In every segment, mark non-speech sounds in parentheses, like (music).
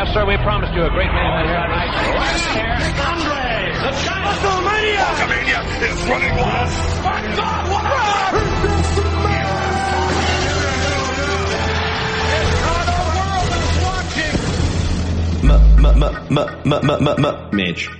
Yes, sir, we promised you a great man here tonight. Andre, the WrestleMania! WrestleMania is running wild. My God, what Mage.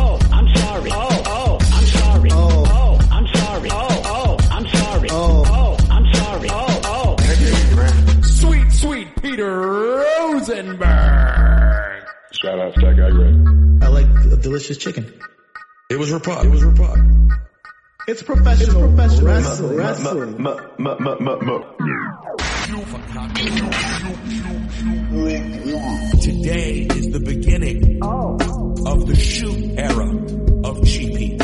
Shout out to that guy, Greg. I like a delicious chicken. It was Rapod. It was Rapod. It's professional, wrestling. wrestling. Today is the beginning of the shoot era of GP.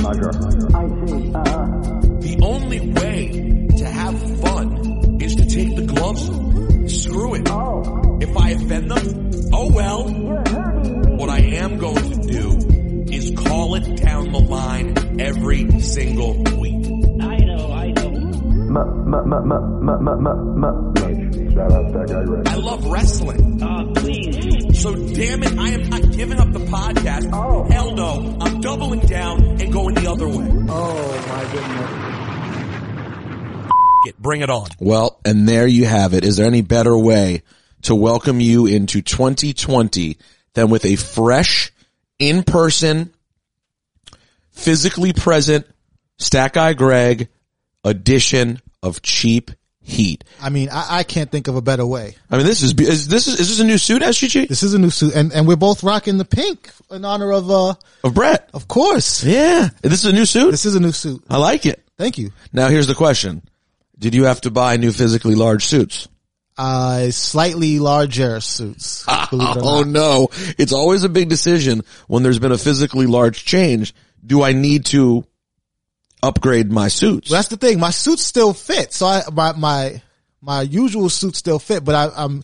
The only way to have fun is to take the gloves off. Screw it. If I offend them, oh well. What I am going to do is call it down the line every single week. I know, I know. Shout out to that guy, Greg. I love wrestling. Uh, please. So damn it, I am not giving up the podcast. Oh. Hell no. I'm doubling down and going the other way. Oh my goodness. It, bring it on. Well, and there you have it. Is there any better way to welcome you into 2020 than with a fresh, in-person, physically present Stat Guy Greg edition of Cheap Heat? I mean, I, I can't think of a better way. I mean, this is, is this is, is this a new suit, SGG? This is a new suit, and, and we're both rocking the pink in honor of, uh, Of Bret. of course. Yeah. This is a new suit? This is a new suit. I like it. Thank you. Now here's the question. Did you have to buy new physically large suits? Uh, slightly larger suits. (laughs) Oh no. It's always a big decision when there's been a physically large change. Do I need to upgrade my suits? Well, that's the thing. My suits still fit. So I, my, my, my usual suits still fit, but I, I'm,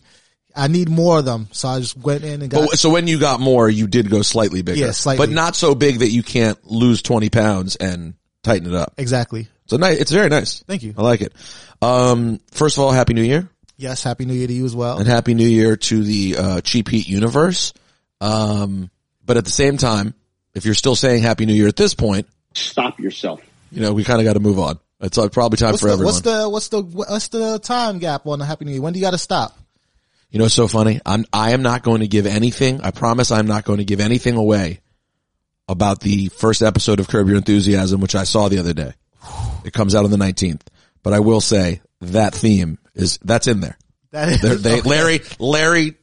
I need more of them. So I just went in and got, But, so when you got more, you did go slightly bigger. Yeah, slightly. But not so big that you can't lose 20 pounds and tighten it up. exactly. So nice. It's very nice. Thank you. I like it. Um, first of all, happy new year Yes. Happy New Year to you as well. and happy new year to the, uh, Cheap Heat universe. Um, but at the same time, if you're still saying happy new year at this point, Stop yourself. you know, we kind of got to move on. It's uh, probably time What's for the, everyone. what's the, what's the, what's the time gap on the Happy New Year? When do you got to stop? You know, it's so funny. I'm, I am not going to give anything. I promise I'm not going to give anything away about the first episode of Curb Your Enthusiasm, which I saw the other day. It comes out on the 19th, but I will say that theme is, that's in there. That is, They're- They, okay. Larry, Larry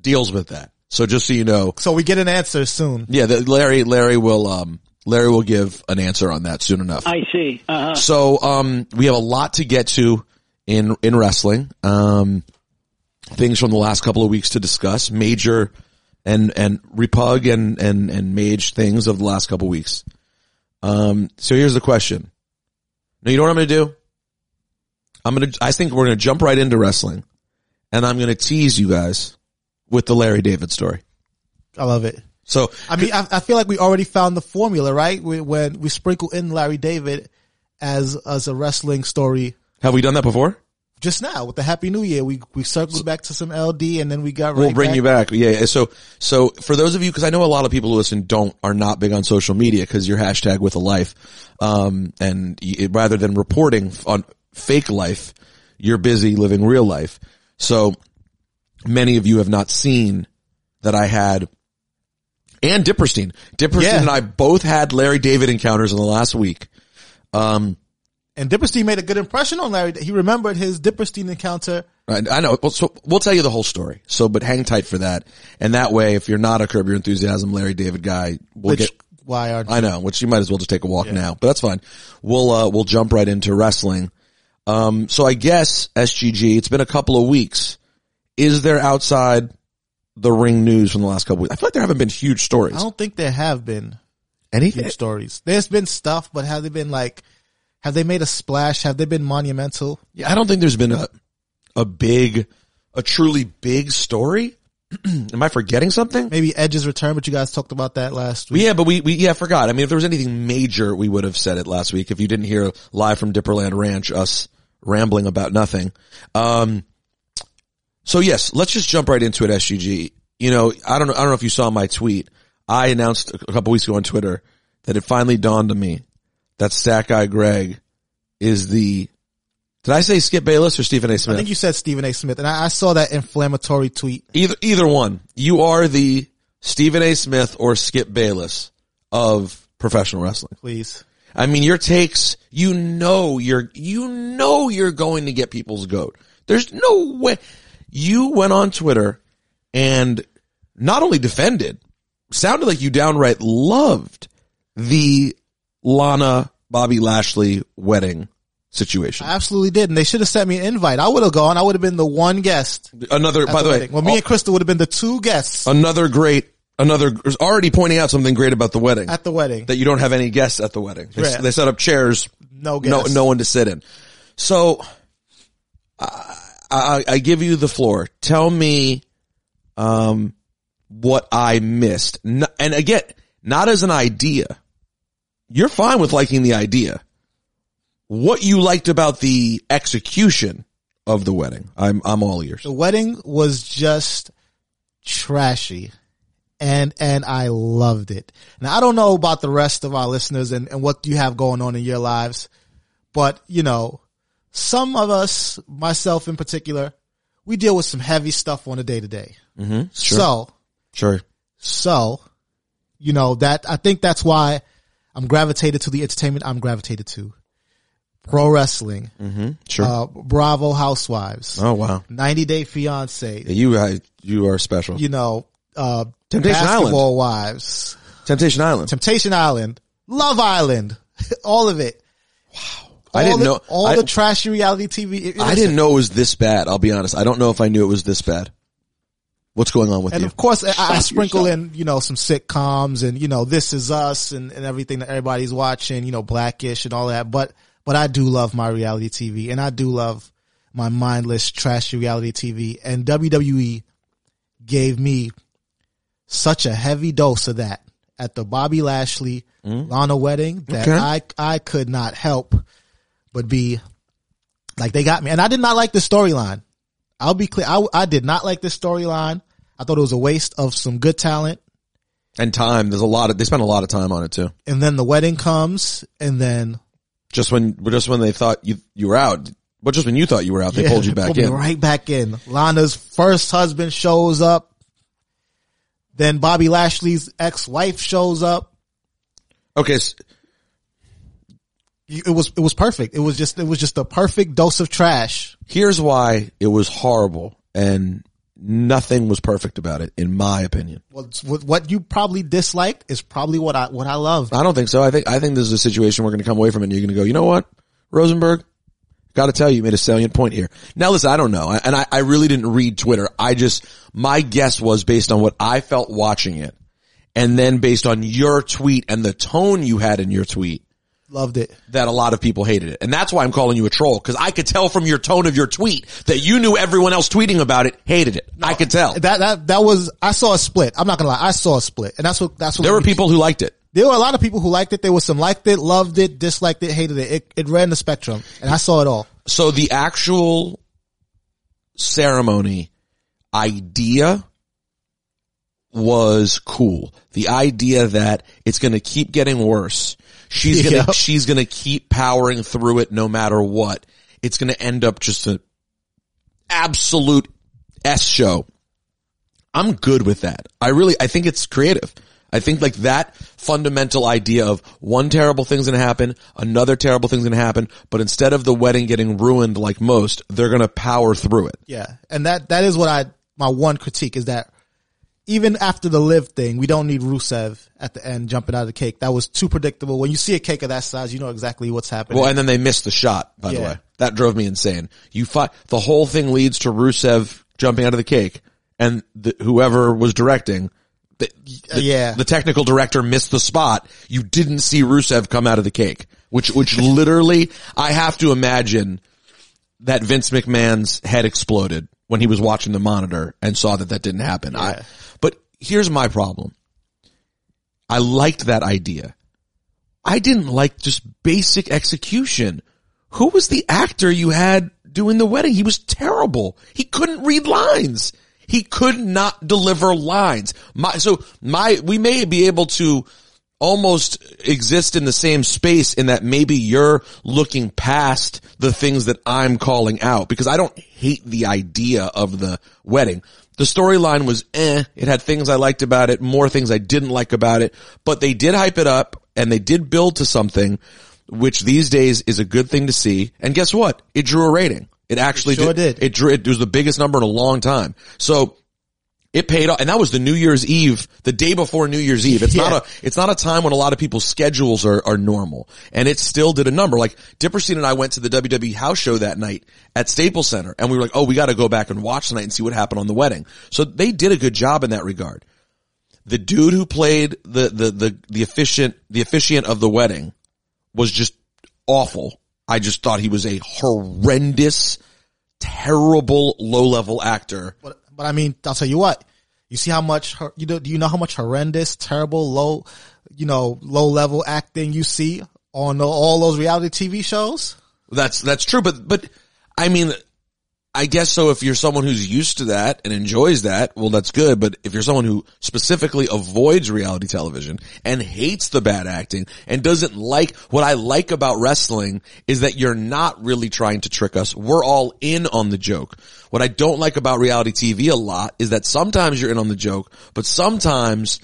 deals with that. So just so you know, So we get an answer soon. yeah, the, Larry, Larry will, um, Larry will give an answer on that soon enough. I see. Uh-huh. So, um, we have a lot to get to in, in wrestling. Um, things from the last couple of weeks to discuss, major and, and repug and, and, and mage things of the last couple of weeks. Um, so here's the question. No, you know what I'm going to do? I'm to, I think we're to jump right into wrestling and I'm to tease you guys with the Larry David story. I love it. So, I mean, I, I feel like we already found the formula, right? We, when we sprinkle in Larry David as, as a wrestling story have we done that before? just now with the Happy New Year. We, we circled back to some LD and then we got We'll bring back. you back. Yeah. yeah. So, so for those of you, cause I know a lot of people who listen don't, are not big on social media cause you're hashtag with a life. Um, and y- rather than reporting on fake life, you're busy living real life. So many of you have not seen that I had and Dipperstein. Dipperstein Yeah. and I both had Larry David encounters in the last week. Um, And Dipperstein made a good impression on Larry. He remembered his Dipperstein encounter. I, I know. So we'll tell you the whole story. So, but hang tight for that. And that way, if you're not a Curb Your Enthusiasm Larry David guy, we'll Which, get. why are I know, which you might as well just take a walk now, but that's fine. We'll uh, we'll jump right into wrestling. Um, so I guess SGG. It's been a couple of weeks. Is there outside the ring news from the last couple of weeks? I feel like there haven't been huge stories. I don't think there have been Anything? huge stories. There's been stuff, but have they been like Have they made a splash? Have they been monumental? Yeah, I don't think there's been a a big, a truly big story. Am I forgetting something? Maybe Edge's return, but you guys talked about that last week. yeah, but we, we, yeah, forgot. I mean, if there was anything major, we would have said it last week. If you didn't hear live from Dipperland Ranch, us rambling about nothing. Um, so yes, let's just jump right into it, SGG. You know, I don't know, I don't know if you saw my tweet. I announced a couple weeks ago on Twitter that it finally dawned on me that Stat Guy Greg is the, did I say Skip Bayless or Stephen A. Smith? I think you said Stephen A. Smith, and I, I saw that inflammatory tweet. Either either one. You are the Stephen A. Smith or Skip Bayless of professional wrestling. Please. I mean, your takes, you know you're you know you're going to get people's goat. There's no way. You went on Twitter and not only defended, sounded like you downright loved the Lana Bobby Lashley wedding situation. I absolutely did, and they should have sent me an invite. I would have gone. I would have been the one guest. Another, by the, way, wedding. well, me and Crystal would have been the two guests another great, another already pointing out something great about the wedding. at the wedding. that you don't have any guests at the wedding. They, Right. they set up chairs, No no, guests. no one to sit in. So, I, I, I give you the floor. Tell me, um, what I missed. N- and again, not as an idea. You're fine with liking the idea. What you liked about the execution of the wedding. I'm, I'm all ears. The wedding was just trashy. And, and I loved it. Now I don't know about the rest of our listeners and, and what you have going on in your lives, but you know, some of us, myself in particular, we deal with some heavy stuff on a day to day. Mm-hmm. So, sure. so, you know, that, I think that's why I'm gravitated to the entertainment I'm gravitated to. Pro wrestling, Mm-hmm. Sure. uh, Bravo Housewives, oh, wow. 90 Day Fiance, You, I, you are special. you know, uh, Temptation Basketball Wives, Temptation Island. Temptation Island, Love Island, (laughs) all of it. Wow. I didn't the, know- all I- the trashy reality TV. it- I didn't know it was this bad. I'll be honest. I don't know if I knew it was this bad. What's going on with And you? of course, I, I (laughs) sprinkle in, you know, some sitcoms and, you know, This Is Us and, and everything that everybody's watching, you know, Blackish and all that. But, but I do love my reality TV and I do love my mindless, trashy reality TV. And WWE gave me such a heavy dose of that at the Bobby Lashley mm-hmm. Lana wedding that Okay. I, I could not help but be like they got me. And I did not like the storyline. I'll be clear. I, I did not like this storyline. I thought it was a waste of some good talent. and time. There's a lot of, they spent a lot of time on it too. And then the wedding comes and then Just when, just when they thought you, you were out, but just when you thought you were out, they Yeah, pulled you back pulled in. right back in. Lana's first husband shows up. Then Bobby Lashley's ex-wife shows up. Okay. It was, it was perfect. It was just, it was just a perfect dose of trash. Here's why it was horrible and nothing was perfect about it, in my opinion. What, what- what you probably disliked is probably what I, what I loved. I don't think so. I think, I think this is a situation we're going to come away from it and you're going to go, you know what? Rosenberg, got to tell you, you made a salient point here. Now listen, I don't know. And I, I really didn't read Twitter. I just, my guess was based on what I felt watching it and then based on your tweet and the tone you had in your tweet Loved it. that a lot of people hated it. And that's why I'm calling you a troll because I could tell from your tone of your tweet that you knew everyone else tweeting about it hated it. I could tell. That, that, that was, I saw a split. I'm not gonna lie. I saw a split. And that's what, that's what There were people who liked it. There were a lot of people who liked it. There was some liked it, loved it, disliked it, hated it. It, it ran the spectrum and I saw it all. So the actual ceremony idea was cool. The idea that it's going to keep getting worse. She's to, Yep. she's to keep powering through it no matter what. It's to end up just an absolute S show. I'm good with that. I really, I think it's creative. I think like that fundamental idea of one terrible thing's gonna happen, another terrible thing's gonna happen, but instead of the wedding getting ruined like most, they're gonna power through it. Yeah. And that, that is what I, my one critique is that even after the live thing, we don't need Rusev at the end jumping out of the cake. That was too predictable. When you see a cake of that size, you know exactly what's happening. Well, and then they missed the shot, by the way. That drove me insane. You fi- the whole thing leads to Rusev jumping out of the cake and the, whoever was directing, the, the- uh, yeah. the technical director missed the spot. You didn't see Rusev come out of the cake. which, which literally, I have to imagine that Vince McMahon's head exploded when he was watching the monitor and saw that that didn't happen. I, but here's my problem. I liked that idea. I didn't like just basic execution. Who was the actor you had doing the wedding? He was terrible. He couldn't read lines. He could not deliver lines. My, so my, we may be able to almost exist in the same space in that maybe you're looking past the things that I'm calling out because I don't hate the idea of the wedding. The storyline was eh. It had things I liked about it, more things I didn't like about it, but they did hype it up and they did build to something which these days is a good thing to see. And guess what? It drew a rating. It actually sure did. It drew, it was the biggest number in a long time. So it paid off. And that was the New Year's Eve, the day before New Year's Eve. It's Yeah. not a, it's not a time when a lot of people's schedules are, are normal. And it still did a number. Like Dipperstein and I went to the WWE house show that night at Staples Center and we were like, oh, we got to go back and watch tonight and see what happened on the wedding. So they did a good job in that regard. The dude who played the, the, the, the efficient, the officiant of the wedding was just awful. I just thought he was a horrendous, terrible, low level actor. But, but I mean, I'll tell you what. You see how much, you know, do you know how much horrendous, terrible, low, you know, low level acting you see on all those reality TV shows? That's that's true, but but I mean, I guess so. If you're someone who's used to that and enjoys that, well, that's good. But if you're someone who specifically avoids reality television and hates the bad acting and doesn't like what I like about wrestling is that you're not really trying to trick us. We're all in on the joke. What I don't like about reality TV a lot is that sometimes you're in on the joke, but sometimes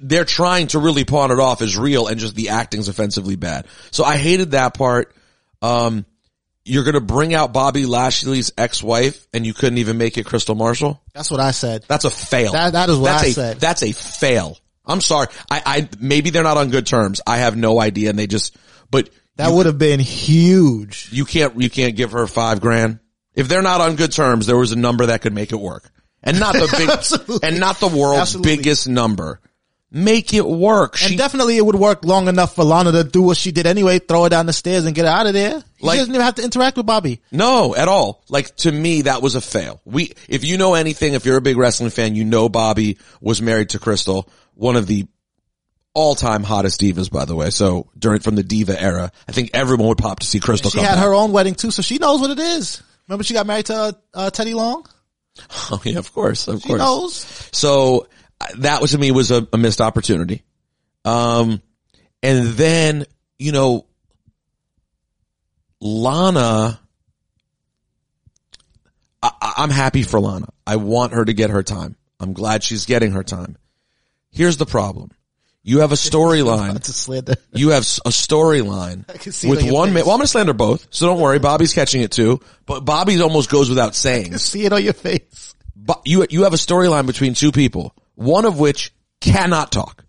they're trying to really pawn it off as real and just the acting's offensively bad. So I hated that part. Um, you're going to bring out Bobby Lashley's ex-wife and you couldn't even make it Kristal Marshall? That's what I said. That's a fail. That- that is what that's I a, said. That's a fail. I'm sorry. I, I, maybe they're not on good terms. I have no idea and they just, but That would have been huge. you can't, you can't give her five grand. If they're not on good terms, there was a number that could make it work. And not the big, (laughs) Absolutely. and not the world's Absolutely. biggest number. Make it work. And She, definitely it would work long enough for Lana to do what she did anyway, throw her down the stairs and get her out of there. Like, She doesn't even have to interact with Bobby. No, at all. Like to me, that was a fail. We, if you know anything, if you're a big wrestling fan, you know Bobby was married to Kristal, one of the all-time hottest divas, by the way. So during from the diva era, I think everyone would pop to see Kristal. She had her own wedding too, so she knows what it is. Remember she got married to uh, uh, Teddy Long? (laughs) Oh yeah, of course, of course She course. knows. So that was to me was a, a missed opportunity. Um, and then you know, Lana. I, I'm happy for Lana. I want her to get her time. I'm glad she's getting her time. Here's the problem. You have a (laughs) storyline. That's a slander. You have a storyline can see it with on one man. Well, I'm going to slander both. So don't worry. Bobby's catching it too, but Bobby almost goes without saying. See it on your face. But you you have a storyline between two people, one of which cannot talk.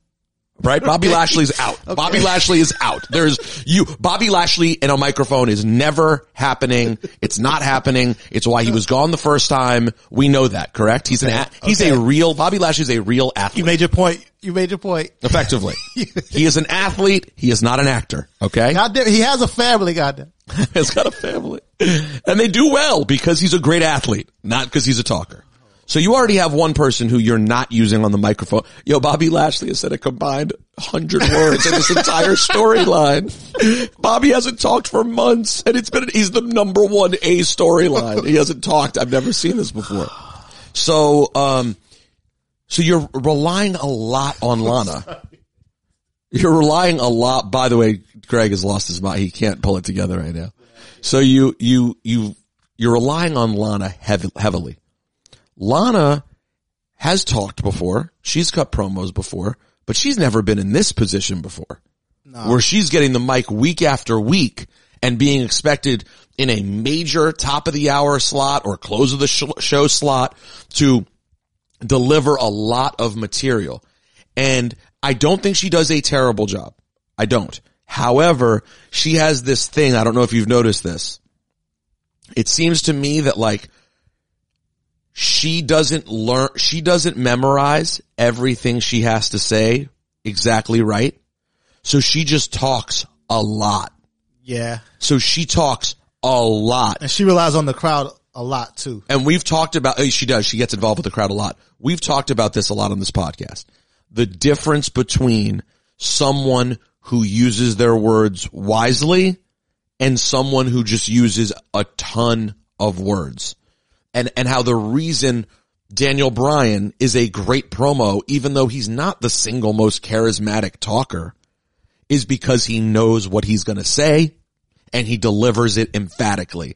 Right? Bobby Lashley's out. Bobby Lashley is out. There's you Bobby Lashley in a microphone is never happening. It's not happening. It's why he was gone the first time. We know that, correct? He's an a, he's a real Bobby Lashley's a real athlete. You made your point. You made your point. effectively. (laughs) he is an athlete. He is not an actor. Okay? Goddamn, he has a family, goddamn. (laughs) He's got a family. And they do well because he's a great athlete, not because he's a talker. So you already have one person who you're not using on the microphone. Yo, Bobby Lashley has said a combined hundred (laughs) words in this entire storyline. Bobby hasn't talked for months and it's been, he's the number one A storyline. He hasn't talked. I've never seen this before. So, um, so you're relying a lot on Lana. You're relying a lot. By the way, Greg has lost his mind. He can't pull it together right now. So you, you, you, you're relying on Lana heavily. Lana has talked before. She's cut promos before, but she's never been in this position before. Where she's getting the mic week after week and being expected in a major top of the hour slot or close of the sh- show slot to deliver a lot of material. And I don't think she does a terrible job. I don't. However, she has this thing. I don't know if you've noticed this. It seems to me that like she doesn't learn, she doesn't memorize everything she has to say exactly right. So she just talks a lot. Yeah. So she talks a lot. And she relies on the crowd a lot too. And we've talked about, oh, she does, she gets involved with the crowd a lot. We've talked about this a lot on this podcast. The difference between someone who uses their words wisely and someone who just uses a ton of words. And, and how the reason Daniel Bryan is a great promo, even though he's not the single most charismatic talker, is because he knows what he's going to say and he delivers it emphatically.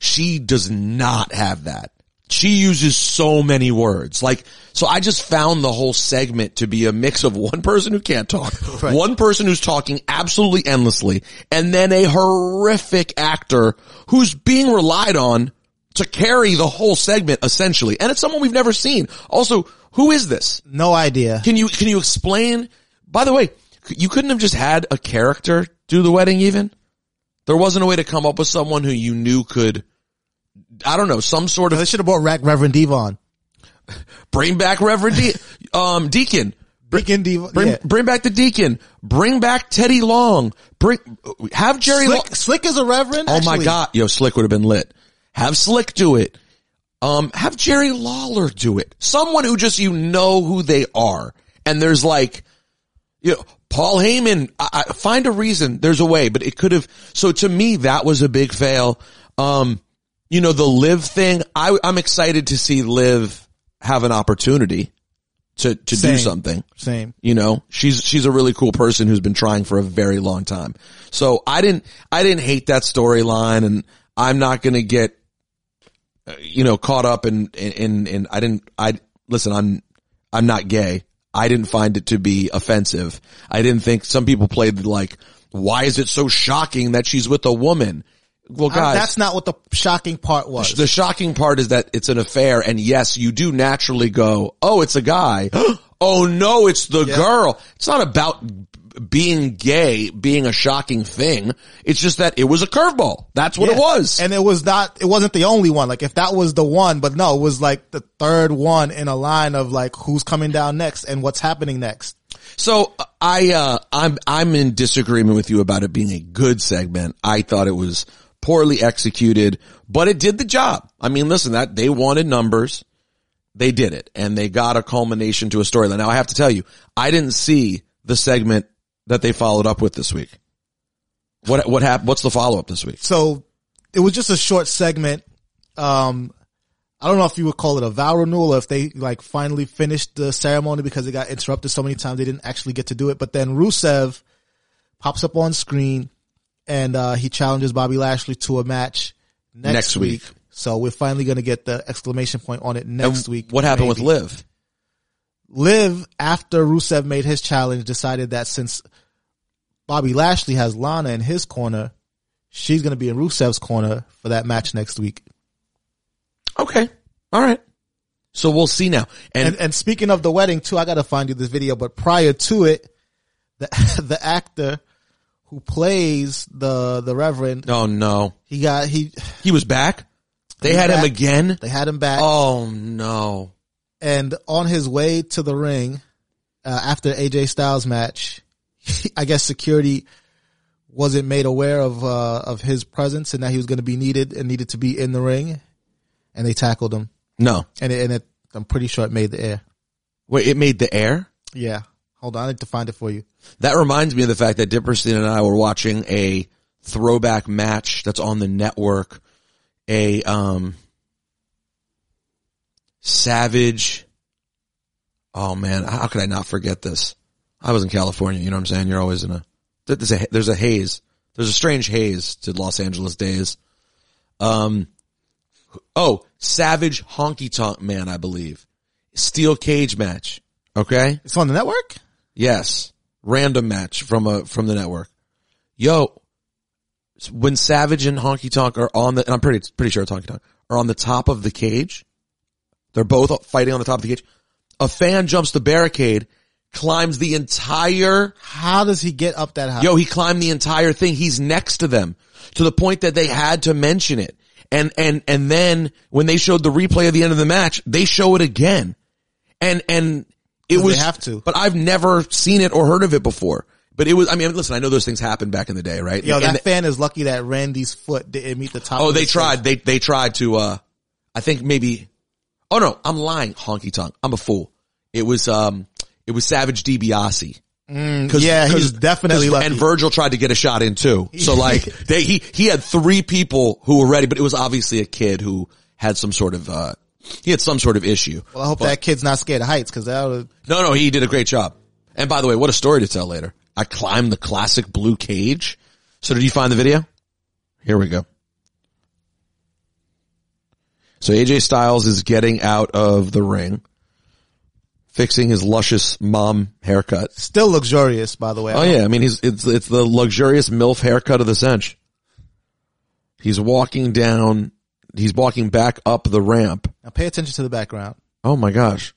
She does not have that. She uses so many words. Like, so I just found the whole segment to be a mix of one person who can't talk, (laughs) Right. one person who's talking absolutely endlessly, and then a horrific actor who's being relied on to carry the whole segment essentially. And it's someone we've never seen. Also, who is this? No idea. Can you, can you explain? By the way, you couldn't have just had a character do the wedding even? There wasn't a way to come up with someone who you knew could, I don't know, some sort of They should have brought Rack Reverend D-Von. bring back Reverend De- um, Deacon. Deacon D-Von. Bring, yeah. bring back the Deacon. Bring back Teddy Long. Bring, have Jerry Long. Slick, Slick is a reverend. Oh my. God. Yo, Slick would have been lit. Have Slick do it. Um, have Jerry Lawler do it. Someone who just, you know who they are. And there's like, you know, Paul Heyman, I, I, find a reason. There's a way, but it could have, so to me, that was a big fail. Um, you know, the live thing, I, I'm excited to see live have an opportunity to, to do something. Same. You know, she's, she's a really cool person who's been trying for a very long time. So I didn't, I didn't hate that storyline and I'm not going to get, you know, caught up in, in, in, I didn't, I, listen, I'm, I'm not gay. I didn't find it to be offensive. I didn't think some people played like, why is it so shocking that she's with a woman? Well, uh, I- guys, that's not what the shocking part was. the shocking part is that it's an affair and yes, you do naturally go, oh, it's a guy. (gasps) oh no, it's the Yeah. girl. It's not about being gay, being a shocking thing. It's just that it was a curveball. That's what it was. And it was not, it wasn't the only one. Like if that was the one, but no, it was like the third one in a line of like who's coming down next and what's happening next. So I, uh, I'm, I'm in disagreement with you about it being a good segment. I thought it was poorly executed, but it did the job. I mean, listen, that they wanted numbers. They did it and they got a culmination to a storyline. Now I have to tell you, I didn't see the segment that they followed up with this week. What, what happened? What's the follow up this week? So it was just a short segment. Um, I don't know if you would call it a vow renewal or if they like finally finished the ceremony because it got interrupted so many times they didn't actually get to do it. But then Rusev pops up on screen and, uh, he challenges Bobby Lashley to a match next, Next week. So we're finally going to get the exclamation point on it next And week. What happened with maybe. Liv? Liv, after Rusev made his challenge, decided that since Bobby Lashley has Lana in his corner, she's going to be in Rusev's corner for that match next week. Okay. All right. So we'll see now. And, And, and speaking of the wedding too, I got to find you this video, but prior to it, the, (laughs) the actor who plays the, the Reverend, oh no, he got, he, he was back. They had him again. they had him back Oh no. and on his way to the ring, uh, after AJ Styles match, (laughs) I guess security wasn't made aware of, uh, of his presence and that he was going to be needed and needed to be in the ring and they tackled him No. and it, and it, I'm pretty sure it made the air. Wait, it made the air? Yeah. Hold on. I need to find it for you. That reminds me of the fact that Dipperstein and I were watching a throwback match that's on the network. A, um, Savage. Oh man, how could I not forget this? I was in California, you know what I'm saying? You're always in a, there's a, there's a haze. There's a strange haze to Los Angeles days. Um, oh, Savage Honky Tonk Man, I believe. Steel cage match. Okay. It's on the network? Yes. Random match from a, from the network. Yo, when Savage and Honky Tonk are on the, and I'm pretty, pretty sure it's Honky Tonk, are on the top of the cage. They're both fighting on the top of the cage. A fan jumps the barricade, climbs the entire, How does he get up that high? yo, he climbed the entire thing. He's next to them to the point that they had to mention it. And, and, and then when they showed the replay of the end of the match, they show it again. And, and it They was, have to. but I've never seen it or heard of it before. but it was, I mean, listen, I know those things happened back in the day, right? Yo, And that the- fan is lucky that Randy's foot didn't meet the top. oh, they tried, they, they tried to, uh, I think maybe, oh no, I'm lying, honky tonk. I'm a fool. It was, um, it was Savage DiBiase. face. Yeah, he's definitely. And Virgil tried to get a shot in too. So like they, he, he had three people who were ready, but it was obviously a kid who had some sort of, uh, he had some sort of issue. well, I hope But- that kid's not scared of heights because that would. No, no, he did a great job. And by the way, what a story to tell later. I climbed the classic blue cage. So did you find the video? Here we go. So AJ Styles is getting out of the ring, fixing his luscious mom haircut. Still luxurious, by the way. Oh yeah, I mean he's it's it's the luxurious MILF haircut of the cinch. He's walking down he's walking back up the ramp. Now pay attention to the background. Oh my gosh.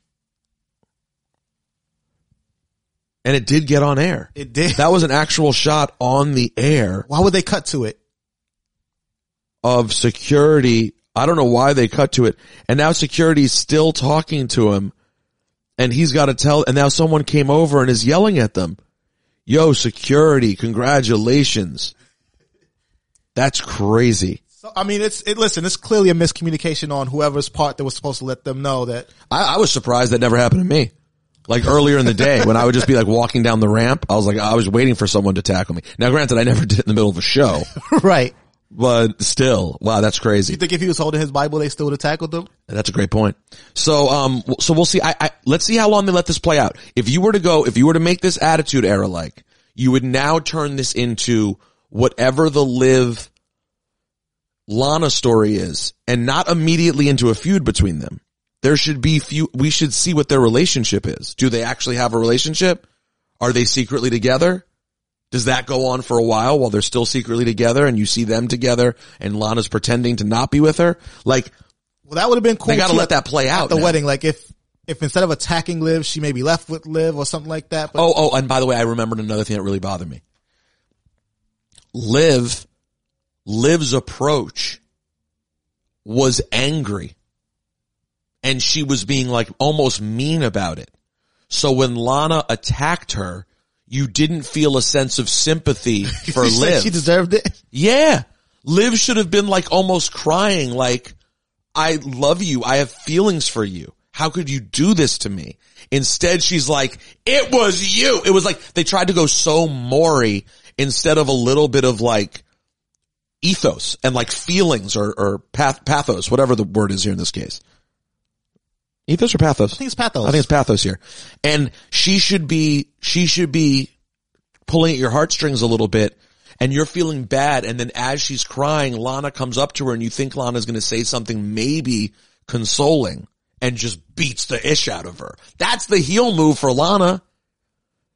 And it did get on air. It did. That was an actual shot on the air Why would they cut to it? of security. I don't know why they cut to it. And now security's still talking to him and he's got to tell, and now someone came over and is yelling at them. Yo, security, congratulations. That's crazy. So I mean, it's it. Listen, it's clearly a miscommunication on whoever's part that was supposed to let them know that. I, I was surprised that never happened to me. Like earlier in the day when I would just be like walking down the ramp, I was like, I was waiting for someone to tackle me. Now granted, I never did it in the middle of a show, (laughs) right. But still, wow, that's crazy. You think if he was holding his Bible, they still would have tackled him? That's a great point. So, um, so we'll see. I, I, let's see how long they let this play out. If you were to go, if you were to make this attitude era like, you would now turn this into whatever the live Lana story is and not immediately into a feud between them. There should be few, we should see what their relationship is. Do they actually have a relationship? Are they secretly together? Does that go on for a while while they're still secretly together and you see them together and Lana's pretending to not be with her? Like, Well, that would have been cool. They gotta let that play out at the now. wedding. Like if if instead of attacking Liv, she maybe left with Liv or something like that. But Oh, oh, and by the way, I remembered another thing that really bothered me. Liv, Liv's approach was angry. And she was being like almost mean about it. So when Lana attacked her, you didn't feel a sense of sympathy (laughs) for Liv. she deserved it. Yeah. Liv should have been like almost crying like, I love you. I have feelings for you. How could you do this to me? Instead, she's like, it was you. It was like they tried to go so Maury instead of a little bit of like ethos and like feelings or, or path, pathos, whatever the word is here in this case. Ethos or pathos? I think it's pathos. I think it's pathos here. And she should be, she should be pulling at your heartstrings a little bit and you're feeling bad. And then as she's crying, Lana comes up to her and you think Lana's going to say something maybe consoling and just beats the ish out of her. That's the heel move for Lana.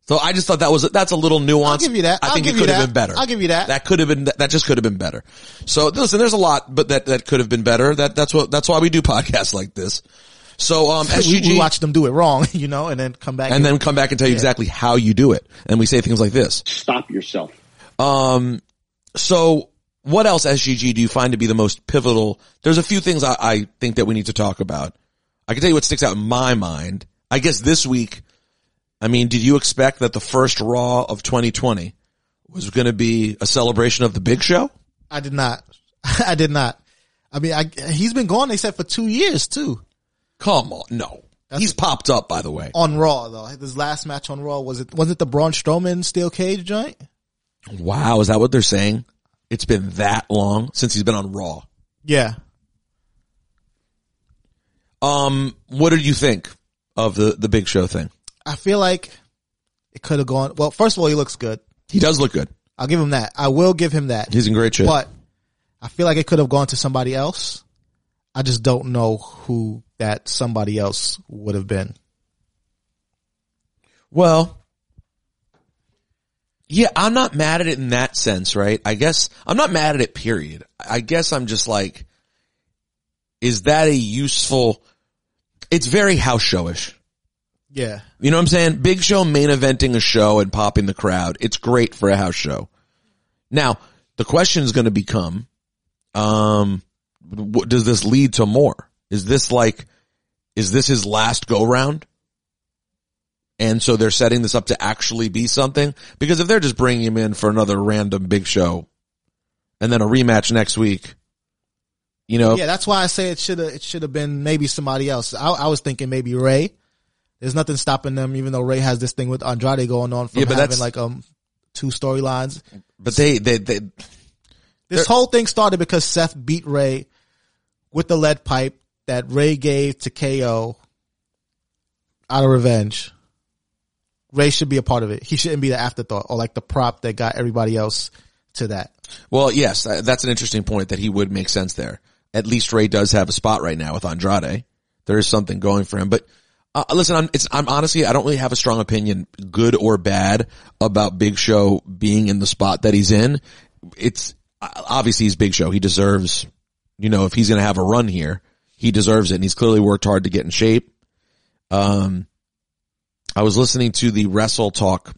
So I just thought that was, that's a little nuance. I'll give you that. I I'll think it could have been better. I'll give you that. That could have been, that just could have been better. So listen, there's a lot, but that, that could have been better. That, that's what, that's why we do podcasts like this. So, um, SGG, (laughs) we watch them do it wrong, (laughs) you know, and then come back and then come back and tell you exactly how you do it. And we say things like this. Stop yourself. Um, so what else, SGG, do you find to be the most pivotal? There's a few things I, I think that we need to talk about. I can tell you what sticks out in my mind. I guess this week, I mean, did you expect that the first Raw of 2020 was going to be a celebration of the big show? I did not. (laughs) I did not. I mean, I, he's been gone. They said for two years too Come on. No. He's popped up, by the way. on Raw though. His last match on Raw was it? Was it the Braun Strowman steel cage joint? Wow. Is that what they're saying? It's been that long since he's been on Raw. Yeah. Um, what did you think of the, the big show thing? I feel like it could have gone. Well, first of all, he looks good. He does look good. I'll give him that. I will give him that. He's in great shape. But I feel like it could have gone to somebody else. I just don't know who that somebody else would have been. Well, yeah, I'm not mad at it in that sense, right? I guess I'm not mad at it, period. I guess I'm just like, is that a useful, it's very house showish. Yeah. You know what I'm saying? Big show main eventing a show and popping the crowd. It's great for a house show. Now, the question is going to become, um, does this lead to more? Is this like, is this his last go round? And so they're setting this up to actually be something because if they're just bringing him in for another random big show and then a rematch next week, you know, Yeah, that's why I say it should have it should have been maybe somebody else. I, I was thinking maybe Ray. There's nothing stopping them, even though Ray has this thing with Andrade going on from Yeah, but having that's- like um two storylines. but they, they, they, This whole thing started because Seth beat Ray with the lead pipe that Ray gave to KO out of revenge. Ray should be a part of it. He shouldn't be the afterthought or like the prop that got everybody else to that. well, yes, that's an interesting point that he would make sense there. At least Ray does have a spot right now with Andrade. There is something going for him, but uh, listen, I'm, I'm honestly, I don't really have a strong opinion, good or bad, about Big Show being in the spot that he's in. It's uh, obviously he's Big Show. He deserves, you know, if he's going to have a run here, he deserves it, and he's clearly worked hard to get in shape. Um, I was listening to the Wrestle Talk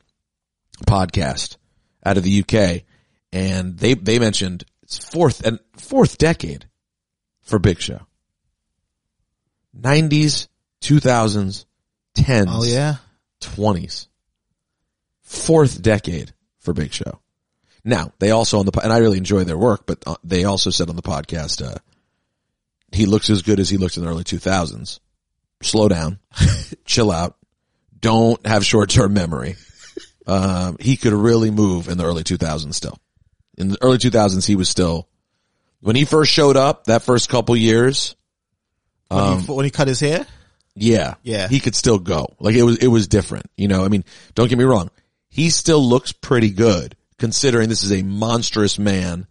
podcast out of the UK, and they they mentioned it's fourth and fourth decade for Big Show. Nineties, two thousands, tens, Oh yeah. twenties, fourth decade for Big Show. Now they also on the and I really enjoy their work, but uh, they also said on the podcast uh, he looks as good as he looked in the early two thousands. Slow down, (laughs) chill out, don't have short term memory. (laughs) Um, he could really move in the early 2000s still. In the early 2000s, he was still, when he first showed up, that first couple years, When, Um, he, when he cut his hair? yeah, Yeah. he could still go. Like it was, it was different. You know, I mean, don't get me wrong. He still looks pretty good considering this is a monstrous man.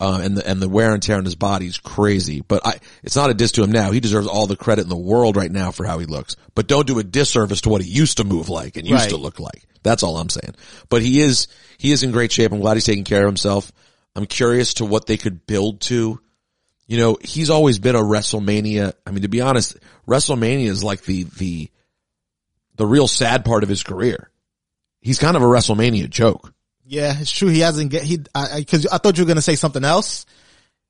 Uh, and the, and the wear and tear on his body is crazy, but I, it's not a diss to him now. He deserves all the credit in the world right now for how he looks, but don't do a disservice to what he used to move like and used Right. to look like. That's all I'm saying. But he is, he is in great shape. I'm glad he's taking care of himself. I'm curious to what they could build to. You know, he's always been a WrestleMania. I mean, to be honest, WrestleMania is like the, the, the real sad part of his career. He's kind of a WrestleMania joke. Yeah, it's true. He hasn't get he I, I cause I thought you were gonna say something else,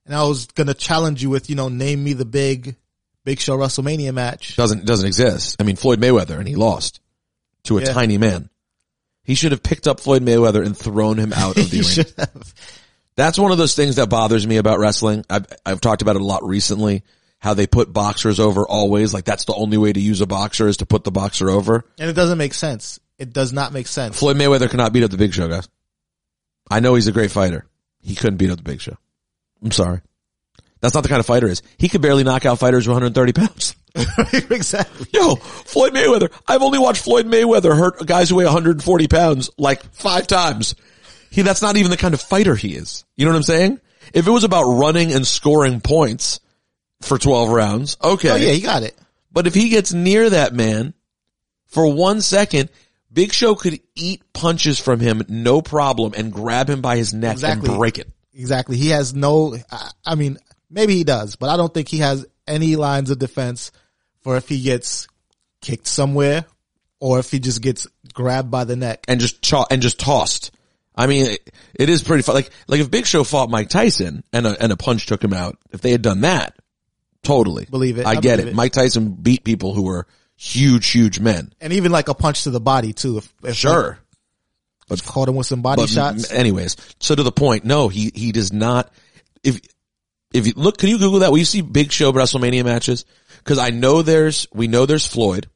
and I was gonna challenge you with you know name me the big, big show WrestleMania match. Doesn't, doesn't exist. I mean, Floyd Mayweather and he lost to a Yeah. tiny man. He should have picked up Floyd Mayweather and thrown him out (laughs) of the he ring. That's one of those things that bothers me about wrestling. I've, I've talked about it a lot recently, how they put boxers over always. Like that's the only way to use a boxer is to put the boxer over. And it doesn't make sense. It does not make sense. Floyd Mayweather cannot beat up the Big Show, guys. I know he's a great fighter. He couldn't beat up the Big Show. I'm sorry. That's not the kind of fighter he is. He could barely knock out fighters who are 130 pounds. (laughs) exactly. Yo, Floyd Mayweather. I've only watched Floyd Mayweather hurt guys who weigh 140 pounds like five times. He, that's not even the kind of fighter he is. You know what I'm saying? If it was about running and scoring points for 12 rounds, okay. Oh yeah, he got it. But if he gets near that man for one second, Big Show could eat punches from him, no problem, and grab him by his neck Exactly. and break it. Exactly. He has no. I, I mean, maybe he does, but I don't think he has any lines of defense for if he gets kicked somewhere or if he just gets grabbed by the neck. and just cho- and just tossed. I mean, it, it is pretty fun. Like, like if Big Show fought Mike Tyson and a, and a punch took him out, if they had done that, totally. Believe it. I, I get it. it. Mike Tyson beat people who were huge, huge men. And even like a punch to the body too. If, if Sure. but caught him with some body shots. anyways, so to the point, no, he, he does not, if, if you look, can you Google that? Will you see Big Show WrestleMania matches? Cause I know there's, we know there's Floyd.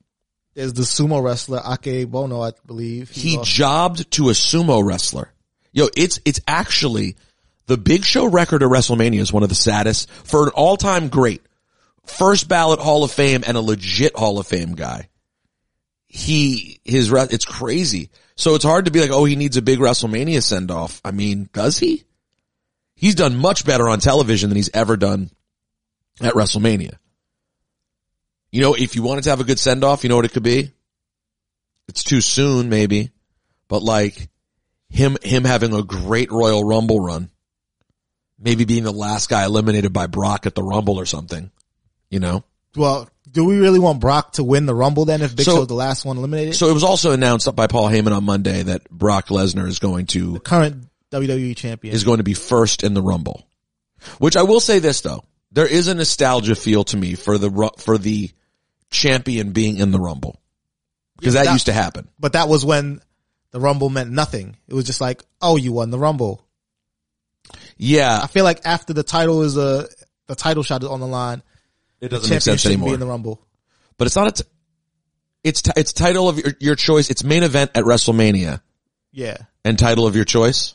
There's the sumo wrestler Akebono, I believe. He lost. jobbed to a sumo wrestler. Yo, it's, it's actually the big show record of WrestleMania is one of the saddest for an all time great. First ballot Hall of Fame and a legit Hall of Fame guy. He, his, it's crazy. So it's hard to be like, oh, he needs a big WrestleMania send off. I mean, does he? He's done much better on television than he's ever done at WrestleMania. You know, if you wanted to have a good send off, you know what it could be? It's too soon, maybe, but like him, him having a great Royal Rumble run, maybe being the last guy eliminated by Brock at the Rumble or something, you know? Well, do we really want Brock to win the Rumble then if Big So- Show's the last one eliminated? So it was also announced up by Paul Heyman on Monday that Brock Lesnar is going to, Current WWE champion. is going to be first in the Rumble. Which I will say this though, there is a nostalgia feel to me for the, for the champion being in the Rumble. Cause that, that- used to happen. But that was when the Rumble meant nothing. It was just like, oh, you won the Rumble. Yeah. I feel like after the title is a the title shot is on the line, It doesn't make sense anymore. be in the Rumble. but it's not a, t- it's, t- it's title of your, your choice. It's main event at WrestleMania Yeah. and title of your choice.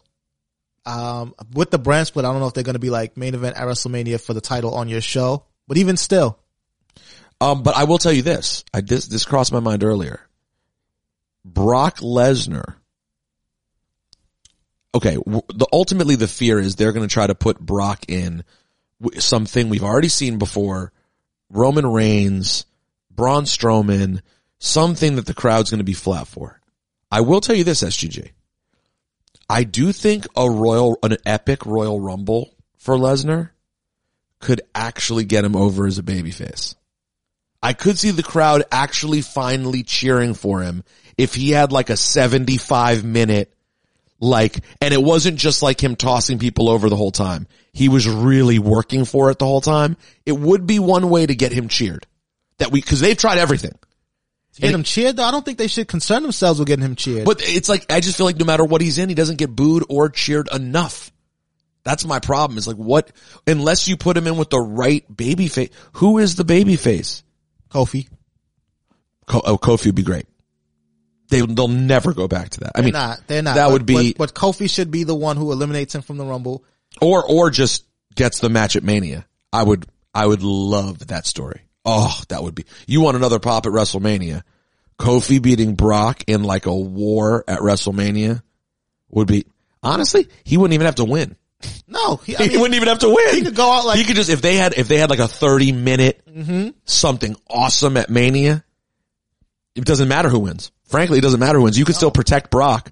Um, with the brand split, I don't know if they're going to be like main event at WrestleMania for the title on your show, but even still, Um, but I will tell you this. I this this crossed my mind earlier. Brock Lesnar. Okay, w- the ultimately the fear is they're going to try to put Brock in w- something we've already seen before. Roman Reigns, Braun Strowman, something that the crowd's going to be flat for. I will tell you this, SGG. I do think a royal, an epic Royal Rumble for Lesnar could actually get him over as a babyface. I could see the crowd actually finally cheering for him if he had like a 75 minute, like, and it wasn't just like him tossing people over the whole time. He was really working for it the whole time. It would be one way to get him cheered. That we, cause they've tried everything. to get And- him cheered, though, I don't think they should concern themselves with getting him cheered. But it's like, I just feel like no matter what he's in, he doesn't get booed or cheered enough. That's my problem. Is like what, unless you put him in with the right baby face, who is the baby face? Kofi, Ko- oh, Kofi would be great. They, they'll never go back to that. I they're mean, not. They're not. that But- would be, But, but Kofi should be the one who eliminates him from the Rumble. or, or just gets the match at Mania. I would, I would love that story. Oh, that would be, you want another pop at WrestleMania. Kofi beating Brock in like a war at WrestleMania would be, honestly, he wouldn't even have to win. No, he, I he wouldn't even have to win. he could go out like- he could just if they had if they had like a thirty minute mm-hmm. something awesome at Mania. It doesn't matter who wins. Frankly, it doesn't matter who wins. You could still protect Brock,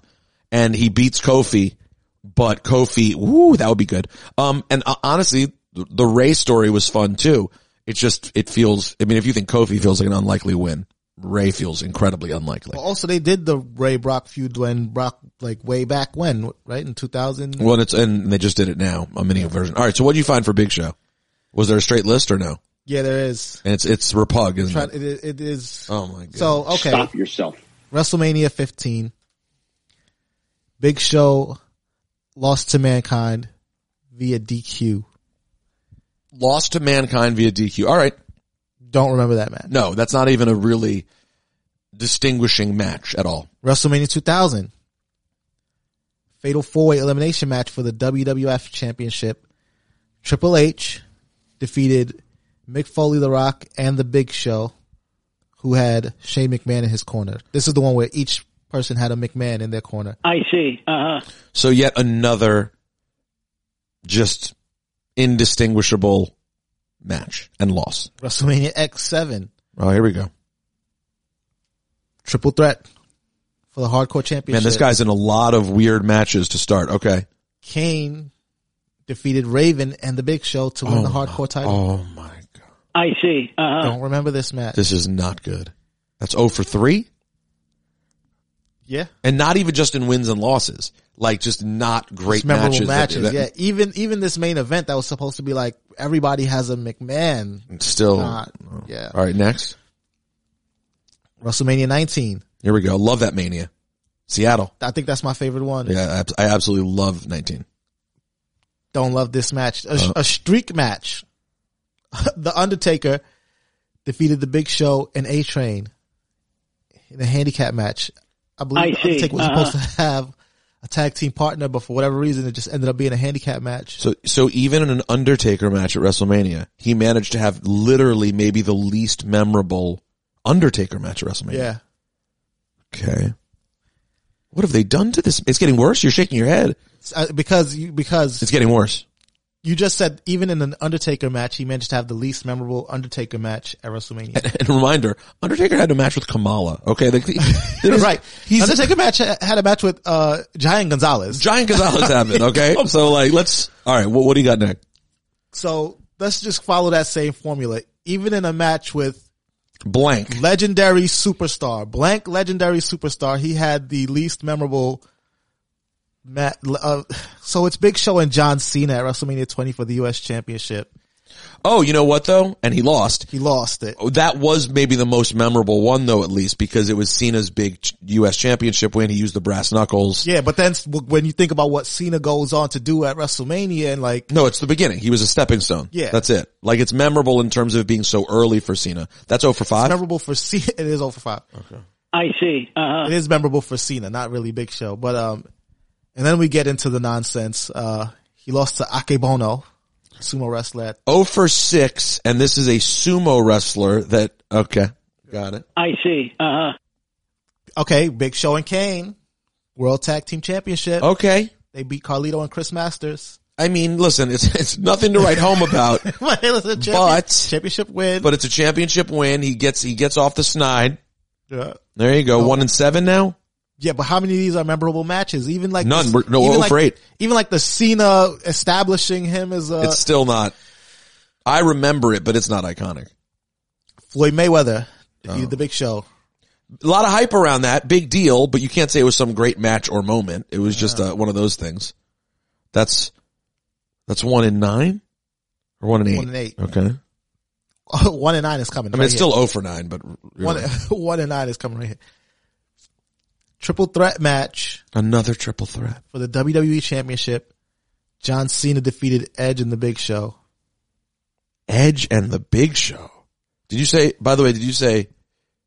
and he beats Kofi, but Kofi, woo, that would be good. Um, and uh, honestly, the, the Rey story was fun too. It just it feels. I mean, if you think Kofi feels like an unlikely win, Rey feels incredibly unlikely. also they did the Rey Brock feud when Brock, like way back when, right? In 2000. Well, it's and they just did it now, a mini version. All right, so what do you find for Big Show? Was there a straight list or no? Yeah, there is. And it's it's Repug, isn't Try- it? It is. It is Oh my god. so, okay. Stop yourself. WrestleMania 15. Big Show lost to Mankind via DQ. lost to mankind via DQ. All right. Don't remember that match. No, that's not even a really distinguishing match at all. WrestleMania 2000. Fatal four way elimination match for the WWF Championship. Triple H defeated Mick Foley, The Rock, and The Big Show, who had Shane McMahon in his corner. This is the one where each person had a McMahon in their corner. I see. Uh huh. So yet another just indistinguishable match and loss. WrestleMania X7. Oh, here we go. Triple threat for the hardcore championship. Man, this guy's in a lot of weird matches to start. Okay. Kane defeated Raven and the Big Show to win the hardcore title. Oh my god. I see. Uh huh. Don't remember this match. This is not good. That's 0 for 3 yeah. and not even just in wins and losses. Like just not great memorable matches. matches. that- that- yeah. Even, even this main event that was supposed to be like everybody has a McMahon. Still. Not. Yeah. All right, next. WrestleMania 19. Here we go. Love that mania. Seattle. I think that's my favorite one. Yeah, I I absolutely love 19. Don't love this match. A, Uh. a streak match. (laughs) the Undertaker defeated the Big Show and A Train in a handicap match. I believe I the see. Undertaker was Uh-huh. supposed to have a tag team partner, but for whatever reason, it just ended up being a handicap match. So, so even in an Undertaker match at WrestleMania, he managed to have literally maybe the least memorable Undertaker match at WrestleMania. Yeah. Okay. What have they done to this? It's getting worse. You're shaking your head. Uh, because you, because It's getting worse. You just said even in an Undertaker match, he managed to have the least memorable Undertaker match at WrestleMania. And reminder, Undertaker had a match with Kamala. Okay. Like, was- (laughs) right. He's Undertaker match had a match with, uh, Giant Gonzalez. Giant Gonzalez happened. Okay. (laughs) So like, let's, all right. What, what do you got next? So let's just follow that same formula. Even in a match with Blank. legendary superstar, blank legendary superstar, he had the least memorable match. Uh, so it's Big Show and John Cena at WrestleMania 20 for the U.S. Championship. Oh, you know what though? And he lost. He lost it. That was maybe the most memorable one though, at least because it was Cena's big U.S. championship win. He used the brass knuckles. Yeah, but then when you think about what Cena goes on to do at WrestleMania and like, No, it's the beginning. He was a stepping stone. Yeah. That's it. Like it's memorable in terms of it being so early for Cena. That's 0 for 5. memorable for Cena, (laughs) it is over five. Okay. I see. Uh-huh. It is memorable for Cena, not really Big Show, but, um, and then we get into the nonsense. Uh, he lost to Akebono, sumo wrestler at 0 for 6 and this is a sumo wrestler that, okay. Got it. I see. Uh-huh. Okay, Big Show and Kane, World Tag Team Championship. Okay. They beat Carlito and Chris Masters. I mean, listen, it's, it's nothing to write home about, (laughs) But it was a champion- But- championship win. but it's a championship win. He gets, he gets off the snide. yeah. There you go. Oh. One and seven now. Yeah, but how many of these are memorable matches? Even like None. this- no, even like, for eight. Even like the Cena establishing him as a It's still not. I remember it, but it's not iconic. Floyd Mayweather Oh. the Big Show. A lot of hype around that, big deal, but you can't say it was some great match or moment. It was just uh, one of those things. That's that's one in nine or one in eight. One in eight. Okay. (laughs) one and nine is coming. I mean, it's still zero for nine, but one. really. (laughs) one and nine is coming right here. Triple threat match another triple threat. for the WWE Championship. John Cena defeated Edge in the Big Show. Edge and the Big Show. Did you say? By the way, did you say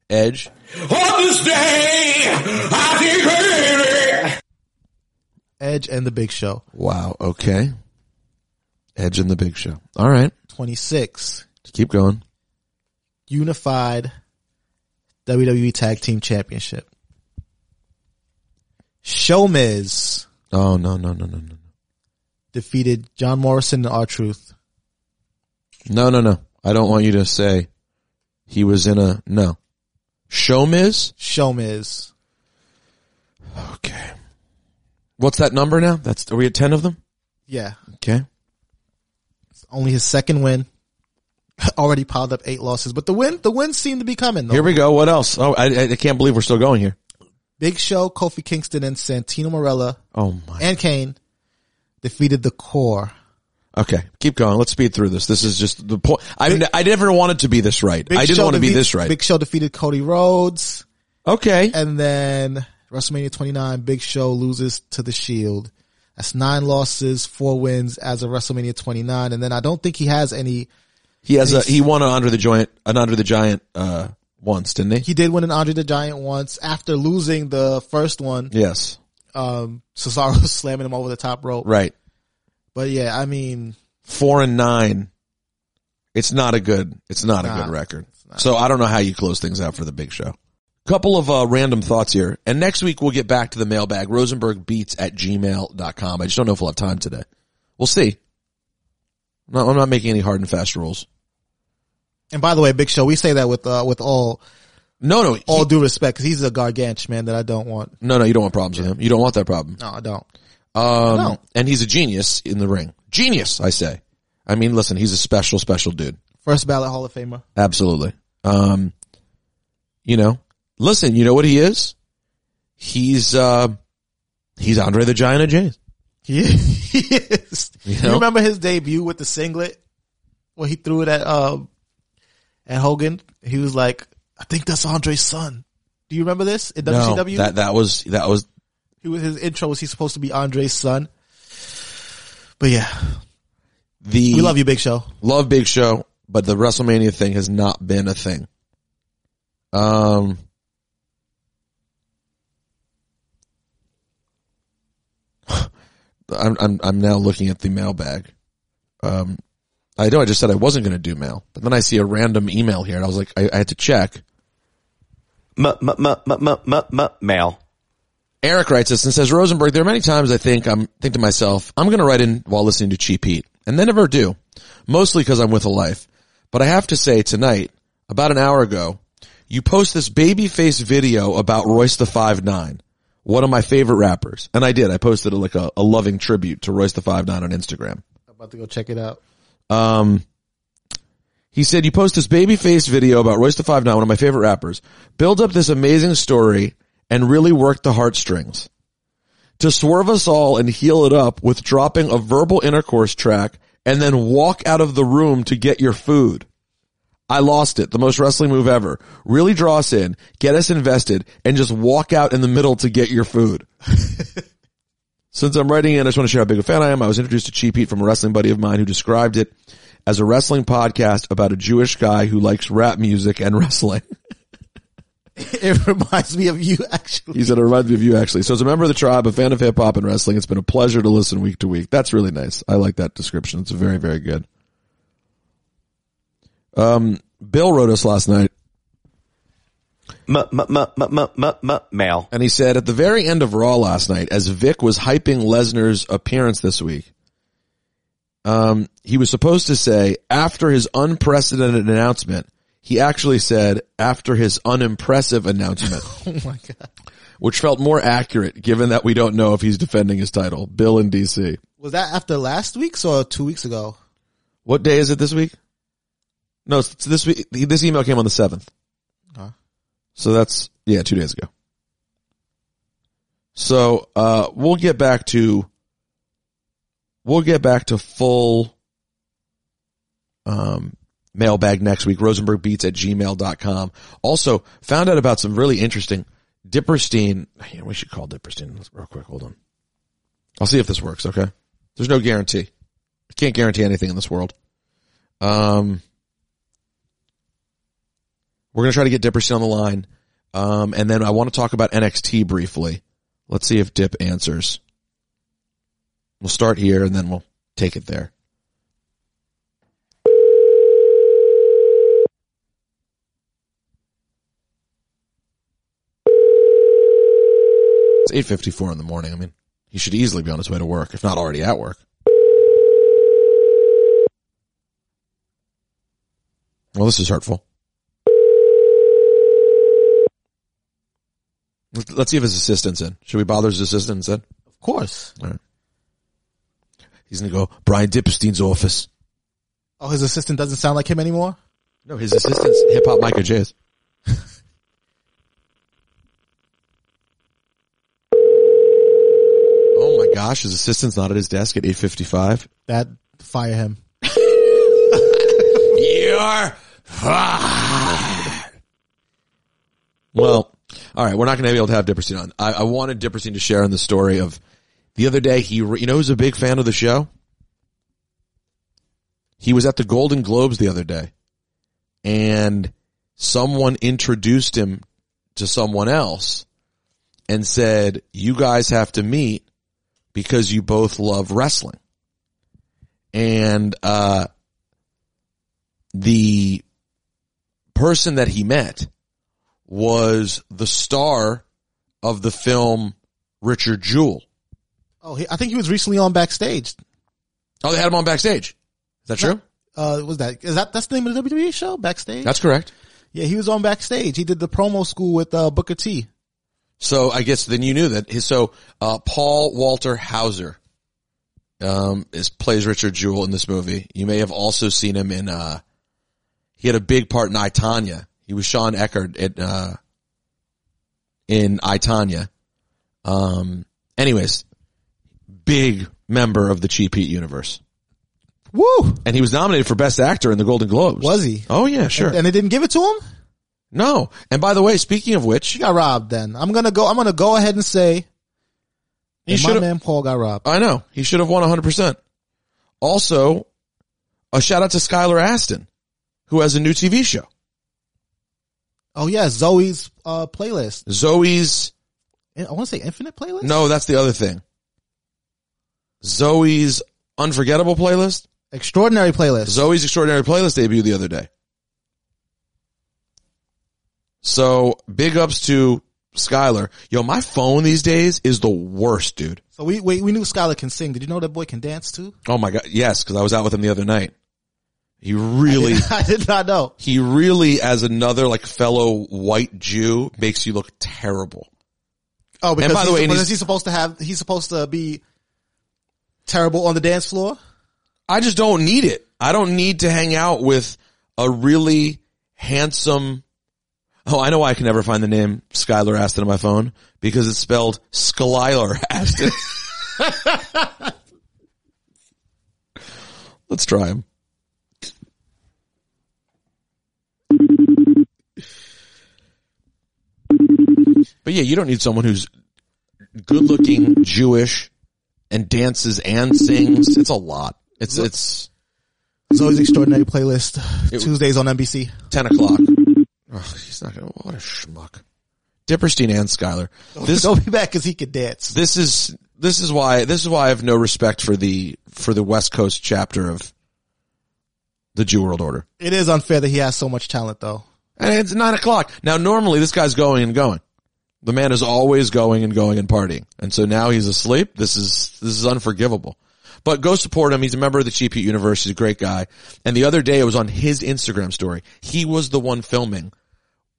Edge? On this day, I declare. Edge and the Big Show. Wow. Okay. Edge and the Big Show. All right. Twenty six. Keep going. Unified WWE Tag Team Championship. Show Miz Oh no no no no no defeated John Morrison and R Truth. no no no. I don't want you to say he was in a no. Show Miz. Show Miz. Okay. What's that number now? That's are we at ten of them? Yeah. Okay. It's Only his second win. (laughs) Already piled up eight losses, but the win, the wins seem to be coming though. Here we go. What else? Oh, I, I I can't believe we're still going here. Big Show, Kofi Kingston, and Santino Marella Oh my. and Kane defeated the Corre. Okay, keep going. Let's speed through this. This is just the point. I Big- I never wanted to be this right. Big I didn't Show want to be this right. Big Show defeated Cody Rhodes, okay. and then WrestleMania 29, Big Show loses to the Shield. That's nine losses, four wins as of WrestleMania 29, and then I don't think he has any. He has a he won an under the joint an under the giant uh once, didn't he? He did win an Andre the Giant once after losing the first one. Yes. Um, Cesaro (laughs) slamming him over the top rope. Right. But yeah, I mean, Four and nine. It's not a good. It's not a good record. So I don't know how you close things out for the big show. Couple of uh, random thoughts here. And next week we'll get back to the mailbag. Rosenbergbeats at gmail.com. I just don't know if we'll have time today. We'll see. No, I'm not making any hard and fast rules. And by the way, Big Show, we say that with uh, with all No, no, all he- due respect, because he's a gargantuan man that I don't want. no, no. You don't want problems with him. You don't want that problem. No, I don't. Um, No. and he's a genius in the ring. Genius, I say. I mean, listen, he's a special, special dude. First ballot Hall of Famer. Absolutely. Um, you know, listen, you know what he is? He's, uh, he's Andre the Giant of Jays. (laughs) He is. You You, remember his debut with the singlet where he threw it at um at Hogan? He was like, "I think that's Andre's son." Do you remember this in No, WCW? that, that was, that was, he was his intro was he supposed to be Andre's son? But yeah, the, we love you, Big Show. love Big Show, but the WrestleMania thing has not been a thing. Um, (sighs) I'm, I'm, I'm now looking at the mailbag. Um, I know I just said I wasn't going to do mail, but then I see a random email here and I was like, I, I had to check. M- m- m- m- m- m- m- mail. Eric writes this and says, Rosenberg, there are many times I think I'm think to myself, I'm going to write in while listening to Cheap Heat and then never do. Mostly because I'm with a life. But I have to say tonight, about an hour ago, you post this baby face video about Royce da Five Nine, one of my favorite rappers. And I did. I posted a, like a, a loving tribute to Royce da Five Nine on Instagram. I'm about to go check it out. Um, he said, you post this baby face video about Royce da Five Nine, one of my favorite rappers, build up this amazing story and really work the heartstrings. To swerve us all and heal it up with dropping a verbal intercourse track and then walk out of the room to get your food. I lost it. The most wrestling move ever. Really draw us in, get us invested, and just walk out in the middle to get your food. (laughs) Since I'm writing in, I just want to share how big a fan I am. I was introduced to Cheap Heat from a wrestling buddy of mine who described it as a wrestling podcast about a Jewish guy who likes rap music and (laughs) wrestling. It reminds me of you actually. He said it reminds me of you actually. So as a member of the tribe, a fan of hip hop and wrestling, it's been a pleasure to listen week to week. That's really nice. I like that description. It's very, very good. Um, Bill wrote us last night mail. and he said at the very end of Raw last night, as Vic was hyping Lesnar's appearance this week, um, he was supposed to say after his unprecedented announcement, he actually said after his unimpressive announcement. (laughs) Oh my god. which felt more accurate given that we don't know if he's defending his title. Bill in DC. Was that after last week's or two weeks ago? What day is it this week? No, it's this week. This email came on the 7th. Huh. So that's, yeah, two days ago. So, uh, we'll get back to, we'll get back to full, um, mailbag next week. Rosenbergbeats at gmail.com. Also found out about some really interesting Dipperstein. Yeah, we should call Dipperstein real quick. Hold on. I'll see if this works. Okay. There's no guarantee. Can't guarantee anything in this world. Um, we're going to try to get Dipperstein on the line. Um, and then I want to talk about NXT briefly. Let's see if Dip answers. We'll start here and then we'll take it there. It's 8.54 in the morning. I mean, he should easily be on his way to work, if not already at work. Well, this is hurtful. Let's- see if his assistant's in. Should we bother his assistant instead? Of course. All right. He's gonna go, Brian Dipperstein's office. Oh, his assistant doesn't sound like him anymore? No, his assistant's hip hop Micah J's. (laughs) oh my gosh, his assistant's not at his desk at 8.55. That fire him. (laughs) You're fired. Well, all right, we're not going to be able to have Dipperstein on. I, I wanted Dipperstein to share in the story of the other day. He, re- you know, who's a big fan of the show. He was at the Golden Globes the other day, and someone introduced him to someone else and said, "You guys have to meet because you both love wrestling." And uh, the person that he met was the star of the film Richard Jewell. Oh, he, I think he was recently on backstage. Oh, they had him on backstage. Is that true? Uh, was that, is that, that's the name of the WWE show? Backstage? That's correct. yeah, he was on backstage. He did the promo school with, uh, Booker T. So I guess then you knew that. His, so uh, Paul Walter Hauser um, is plays Richard Jewell in this movie. You may have also seen him in. Uh, he had a big part in I Tonya. He was Shawn Eckardt at uh, in I Tonya. Um, anyways, big member of the Cheap Heat universe, Woo! and he was nominated for Best Actor in the Golden Globes. Was he? Oh yeah, sure. And, and they didn't give it to him? no, and by the way, speaking of which, He got robbed then. I'm gonna go, I'm gonna go ahead and say, he that my man Paul got robbed. I know. He should have won 100%. Also, a shout out to Skylar Astin, who has a new TV show. Oh yeah, Zoe's, uh, playlist. Zoe's, I want to say infinite playlist? no, that's the other thing. Zoe's Unforgettable playlist. Extraordinary playlist. Zoe's Extraordinary Playlist debuted the other day. So big ups to Skylar. Yo, my phone these days is the worst, dude. So we, we, we knew Skylar can sing. Did you know that boy can dance too? Oh my God. Yes. Cause I was out with him the other night. He really, (laughs) I did not know. he really, as another like fellow white Jew, makes you look terrible. Oh, because, by the way, and he's- he's supposed to have, he's supposed to be terrible on the dance floor. I just don't need it. I don't need to hang out with a really handsome. Oh, I know why I can never find the name Skylar Aston on my phone because it's spelled Skylar Aston. (laughs) Let's try him. But yeah, you don't need someone who's good looking, Jewish, and dances and sings. It's a lot. It's it's Zoe's Extraordinary Playlist, Tuesdays on NBC. ten o'clock. Oh, he's not gonna. What a schmuck. Dipperstein and Skyler. This Don't be back because he could dance. this is this is why this is why I have no respect for the for the West Coast chapter of the Jew World Order. It is unfair that he has so much talent, though. And it's nine o'clock. Now normally this guy's going and going. The man is always going and going and partying. And so now he's asleep. This is, this is unforgivable. But go support him. He's a member of the Cheap Heat Universe. He's a great guy. And the other day it was on his Instagram story. He was the one filming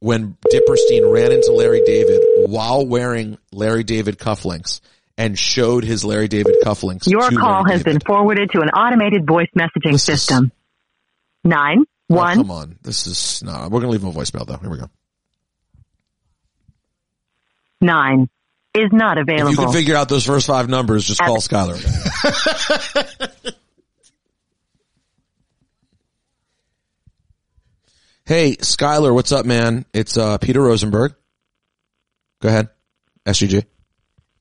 when Dipperstein ran into Larry David while wearing Larry David cufflinks and showed his Larry David cufflinks. Your call Larry has been forwarded to an automated voice messaging This is- system. Nine Oh, one come on. This is no, we're going to leave him a voicemail though. Here we go. Nine is not If you can figure out those first five numbers, just call Skylar (laughs) hey, Skylar, what's up, man? It's uh, Peter Rosenberg. Go ahead. SGG.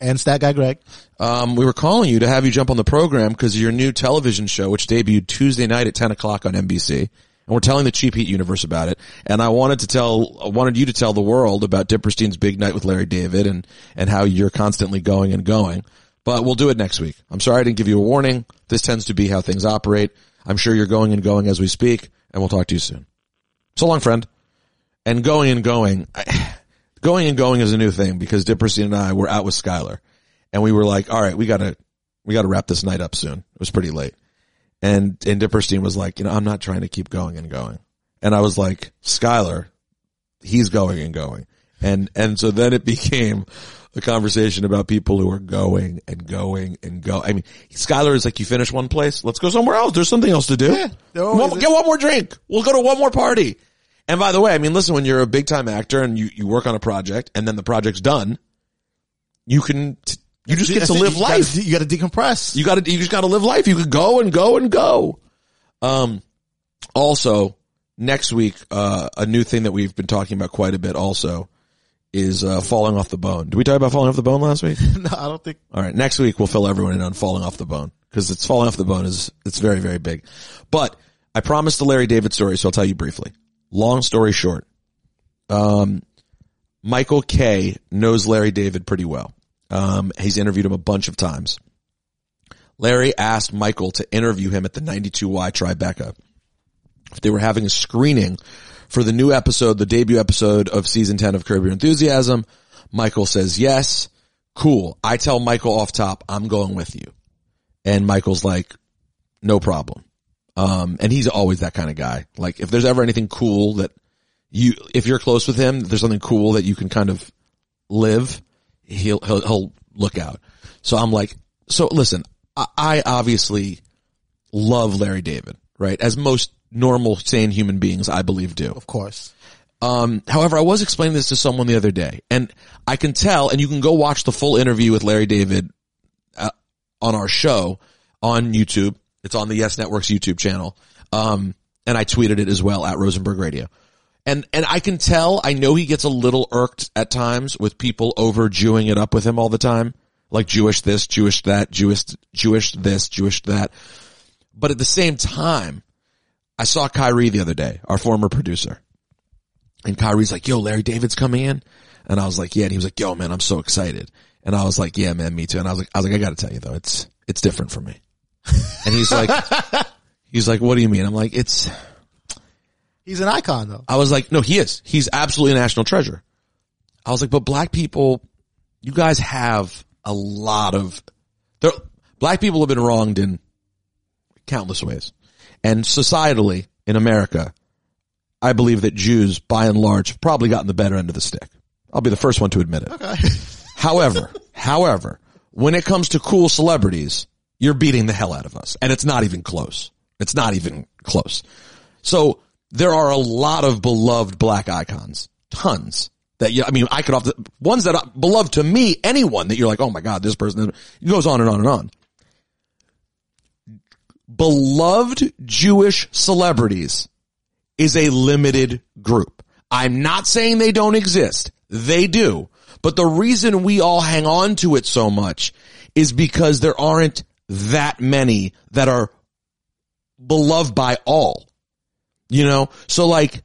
And Stat Guy Greg. Um, we were calling you to have you jump on the program because your new television show, which debuted Tuesday night at 10 o'clock on NBC. And we're telling the Cheap Heat universe about it. And I wanted to tell, I wanted you to tell the world about Dipperstein's big night with Larry David and, and how you're constantly going and going. But we'll do it next week. I'm sorry I didn't give you a warning. This tends to be how things operate. I'm sure you're going and going as we speak and we'll talk to you soon. So long, friend. And going and going, (sighs) going and going is a new thing because Dipperstein and I were out with Skylar and we were like, all right, we gotta, we gotta wrap this night up soon. It was pretty late. And, and Dipperstein was like, you know, I'm not trying to keep going and going. And I was like, Skylar, he's going and going. And, and so then it (laughs) became a conversation about people who are going and going and go. I mean, Skylar is like, you finish one place, let's go somewhere else. There's something else to do. always One- get one more drink. We'll go to one more party. And by the way, I mean, listen, when you're a big time actor and you, you work on a project and then the project's done, you can, t- you just get to live You gotta life. You got to decompress. You gotta, you just gotta live life. You could go and go and go. Um, also next week, uh, a new thing that we've been talking about quite a bit also is, uh, falling off the bone. Did we talk about falling off the bone last week? (laughs) no, I don't think. All right. Next week we'll fill everyone in on falling off the bone because it's falling off the bone is, it's very, very big. But I promised the Larry David story, so I'll tell you briefly. Long story short, um, Michael K knows Larry David pretty well. Um, he's interviewed him a bunch of times. Larry asked Michael to interview him at the 92Y Tribeca. They were having a screening for the new episode, the debut episode of season 10 of Curb Your Enthusiasm, Michael says yes. Cool. I tell Michael off top, I'm going with you. And Michael's like, no problem. Um, and he's always that kind of guy. Like if there's ever anything cool that you, if you're close with him, there's something cool that you can kind of live, he'll, he'll, he'll look out. So I'm like, so listen, I, I obviously love Larry David, right? As most normal, sane human beings, I believe do. Of course. Um, however, I was explaining this to someone the other day and I can tell, and you can go watch the full interview with Larry David uh, on our show on YouTube. It's on the Yes Network's YouTube channel. Um, and I tweeted it as well at Rosenberg Radio. And, and I can tell, I know he gets a little irked at times with people over Jewing it up with him all the time. Like Jewish this, Jewish that, Jewish, Jewish this, Jewish that. But at the same time, I saw Kyrie the other day, our former producer. And Kyrie's like, yo, Larry David's coming in. And I was like, yeah. And he was like, yo, man, I'm so excited. And I was like, yeah, man, me too. And I was like, I was like, I gotta tell you though, it's, it's different for me. And he's like, (laughs) he's like, what do you mean? I'm like, it's, He's an icon though. I was like, no, he is. He's absolutely a national treasure. I was like, but black people, you guys have a lot of, there, black people have been wronged in countless ways. And societally in America, I believe that Jews by and large have probably gotten the better end of the stick. I'll be the first one to admit it. Okay. (laughs) However, however, when it comes to cool celebrities, you're beating the hell out of us. And it's not even close. It's not even close. So there are a lot of beloved black icons. Tons. That you, I mean, I could off the, ones that are beloved to me, anyone that you're like, oh my God, this person, it goes on and on and on. beloved Jewish celebrities is a limited group. I'm not saying they don't exist. They do. But the reason we all hang on to it so much is because there aren't that many that are beloved by all. You know? So like,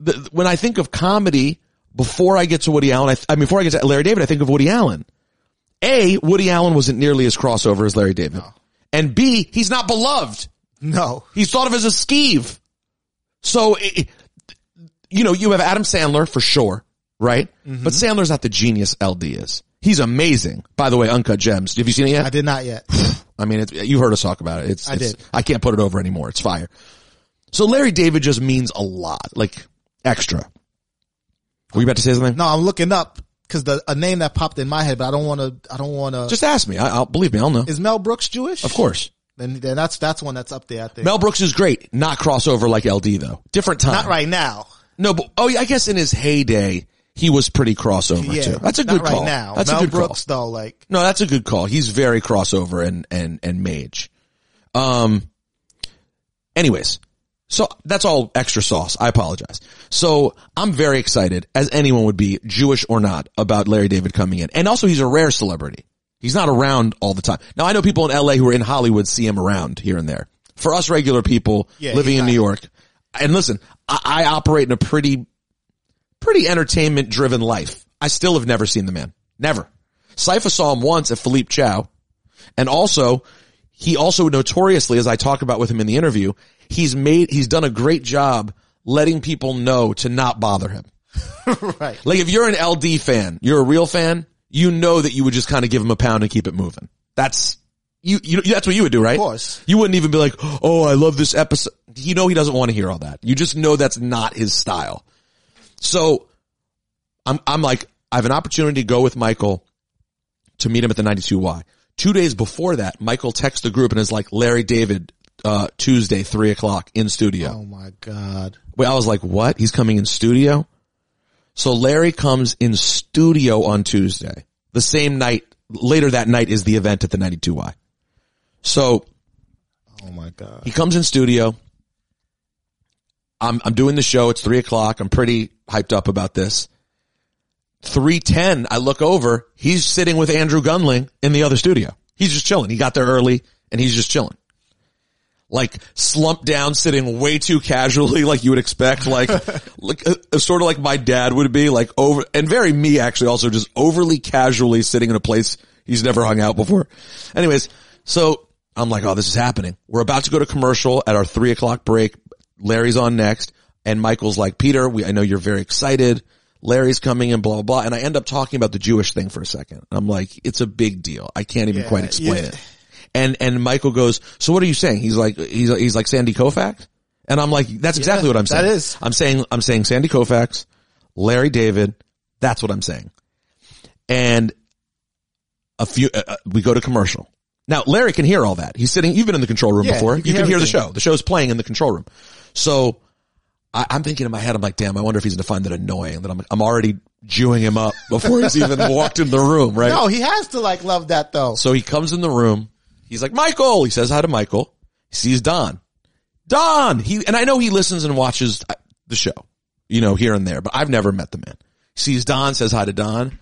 the, when I think of comedy, before I get to Woody Allen, I, I mean, before I get to Larry David, I think of Woody Allen. A, Woody Allen wasn't nearly as crossover as Larry David. And B, he's not beloved. No. He's thought of as a skeeve. So, it, you know, you have Adam Sandler for sure, right? Mm-hmm. But Sandler's not the genius LD is. He's amazing. By the way, Uncut Gems. Have you seen it yet? I did not yet. (sighs) I mean, it's, you heard us talk about it. It's, I it's- did. I can't put it over anymore. It's fire. So Larry David just means a lot, like extra. Were you about to say something? No, I'm looking up because the a name that popped in my head, but I don't want to. I don't want to. Just ask me. I, I'll believe me. I'll know. is Mel Brooks Jewish? Of course. Then, then that's that's one that's up there. I think. Mel Brooks is great. Not crossover like LD though. Different time. not right now. No, but oh yeah, I guess in his heyday he was pretty crossover Yeah, too. That's a not good right call. now. That's Mel a good Brooks call. though, like No, that's a good call. He's very crossover and and and mage. Um. Anyways, so that's all extra sauce. I apologize. So I'm very excited, as anyone would be, Jewish or not, about Larry David coming in, and also he's a rare celebrity. He's not around all the time. Now I know people in LA who are in Hollywood see him around here and there. For us regular people Yeah, living in New York, and listen, I, I operate in a pretty pretty entertainment driven life. I still have never seen the man. Never. Cypher saw him once at Philippe Chow. And also, he also notoriously, as I talk about with him in the interview, he's made, he's done a great job letting people know to not bother him. (laughs) right. Like if you're an LD fan, you're a real fan, you know that you would just kind of give him a pound and keep it moving. That's, you, you, that's what you would do, right? Of course. You wouldn't even be like, oh, I love this episode. You know he doesn't want to hear all that. You just know that's not his style. So I'm, I'm like, I have an opportunity to go with Michael to meet him at the 92Y. Two days before that, Michael texts the group and is like, Larry David, uh, Tuesday, three o'clock in studio. Oh my god. Wait, I was like, what? He's coming in studio? So Larry comes in studio on Tuesday. The same night, later that night is the event at the 92Y. So Oh my god. he comes in studio. I'm, I'm doing the show. It's three o'clock. I'm pretty hyped up about this. 310, I look over. He's sitting with Andrew Gunling in the other studio. He's just chilling. He got there early and he's just chilling. Like slumped down, sitting way too casually, like you would expect, like, (laughs) like uh, sort of like my dad would be, like over, and very me actually also just overly casually sitting in a place he's never hung out before. Anyways, so I'm like, oh, this is happening. We're about to go to commercial at our three o'clock break. Larry's on next. And Michael's like, Peter, we, I know you're very excited. Larry's coming and blah, blah, blah. And I end up talking about the Jewish thing for a second. I'm like, it's a big deal. I can't even Yeah, quite explain yeah. it. And, and Michael goes, so what are you saying? He's like, he's, he's like Sandy Koufax. And I'm like, that's exactly what I'm saying. that is. I'm saying, I'm saying Sandy Koufax, Larry David. That's what I'm saying. And a few, uh, uh, we go to commercial. Now, Larry can hear all that. He's sitting, you've been in the control room Yeah, before. you You can can, hear the show. The show's playing in the control room. So I, I'm thinking in my head, I'm like, damn, I wonder if he's going to find that annoying that I'm, I'm already Jewing him up (laughs) before he's even walked in the room, right? No, he has to like love that though. So he comes in the room. He's like, Michael. He says hi to Michael. He sees Don. Don. He and I know he listens and watches uh, the show, you know, here and there, but I've never met the man. He sees Don, says hi to Don,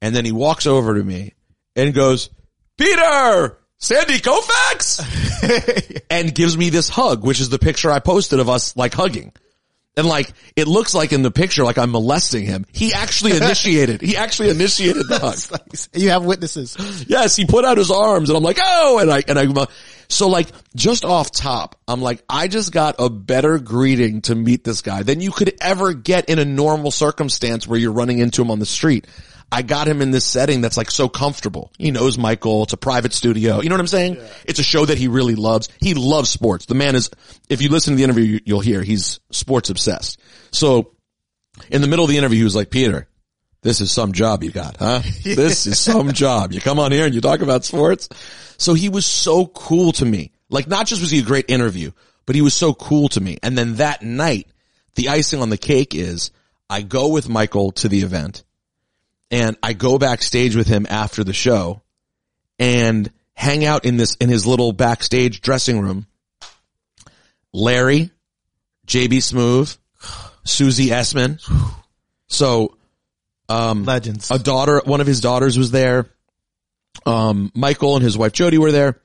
and then he walks over to me and goes, Peter, Sandy Koufax, (laughs) and gives me this hug, which is the picture I posted of us like hugging. And like, it looks like in the picture, like I'm molesting him. He actually initiated, he actually initiated the hug. (laughs) You have witnesses. Yes, he put out his arms and I'm like, oh, and I, and I, uh, so like just off top, I'm like, I just got a better greeting to meet this guy than you could ever get in a normal circumstance where you're running into him on the street. I got him in this setting that's like so comfortable. He knows Michael. It's a private studio. You know what I'm saying? It's a show that he really loves. He loves sports. The man is, if you listen to the interview, you- you'll hear he's sports obsessed. So in the middle of the interview, he was like, Peter, this is some job you got, huh? (laughs) This is some job. You come on here and you talk about sports. So he was so cool to me. Like not just was he a great interview, but he was so cool to me. And then that night, the icing on the cake is I go with Michael to the event and I go backstage with him after the show and hang out in this, in his little backstage dressing room Larry, JB Smoove, Susie Essman. So, um, Legends. a daughter, one of his daughters was there. Um, Michael and his wife Jody were there.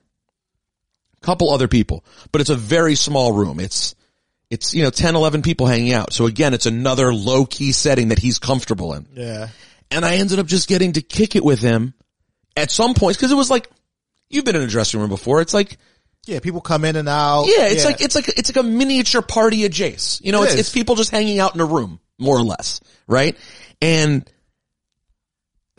Couple other people, but it's a very small room. It's, it's, you know, 10, 11 people hanging out. So again, it's another low key setting that he's comfortable in. Yeah. And I ended up just getting to kick it with him at some points because it was like, you've been in a dressing room before. It's like, Yeah, people come in and out. yeah, it's like, it's like, it's like a miniature party at Jace. You know, It it's, it's people just hanging out in a room, more or less, right? And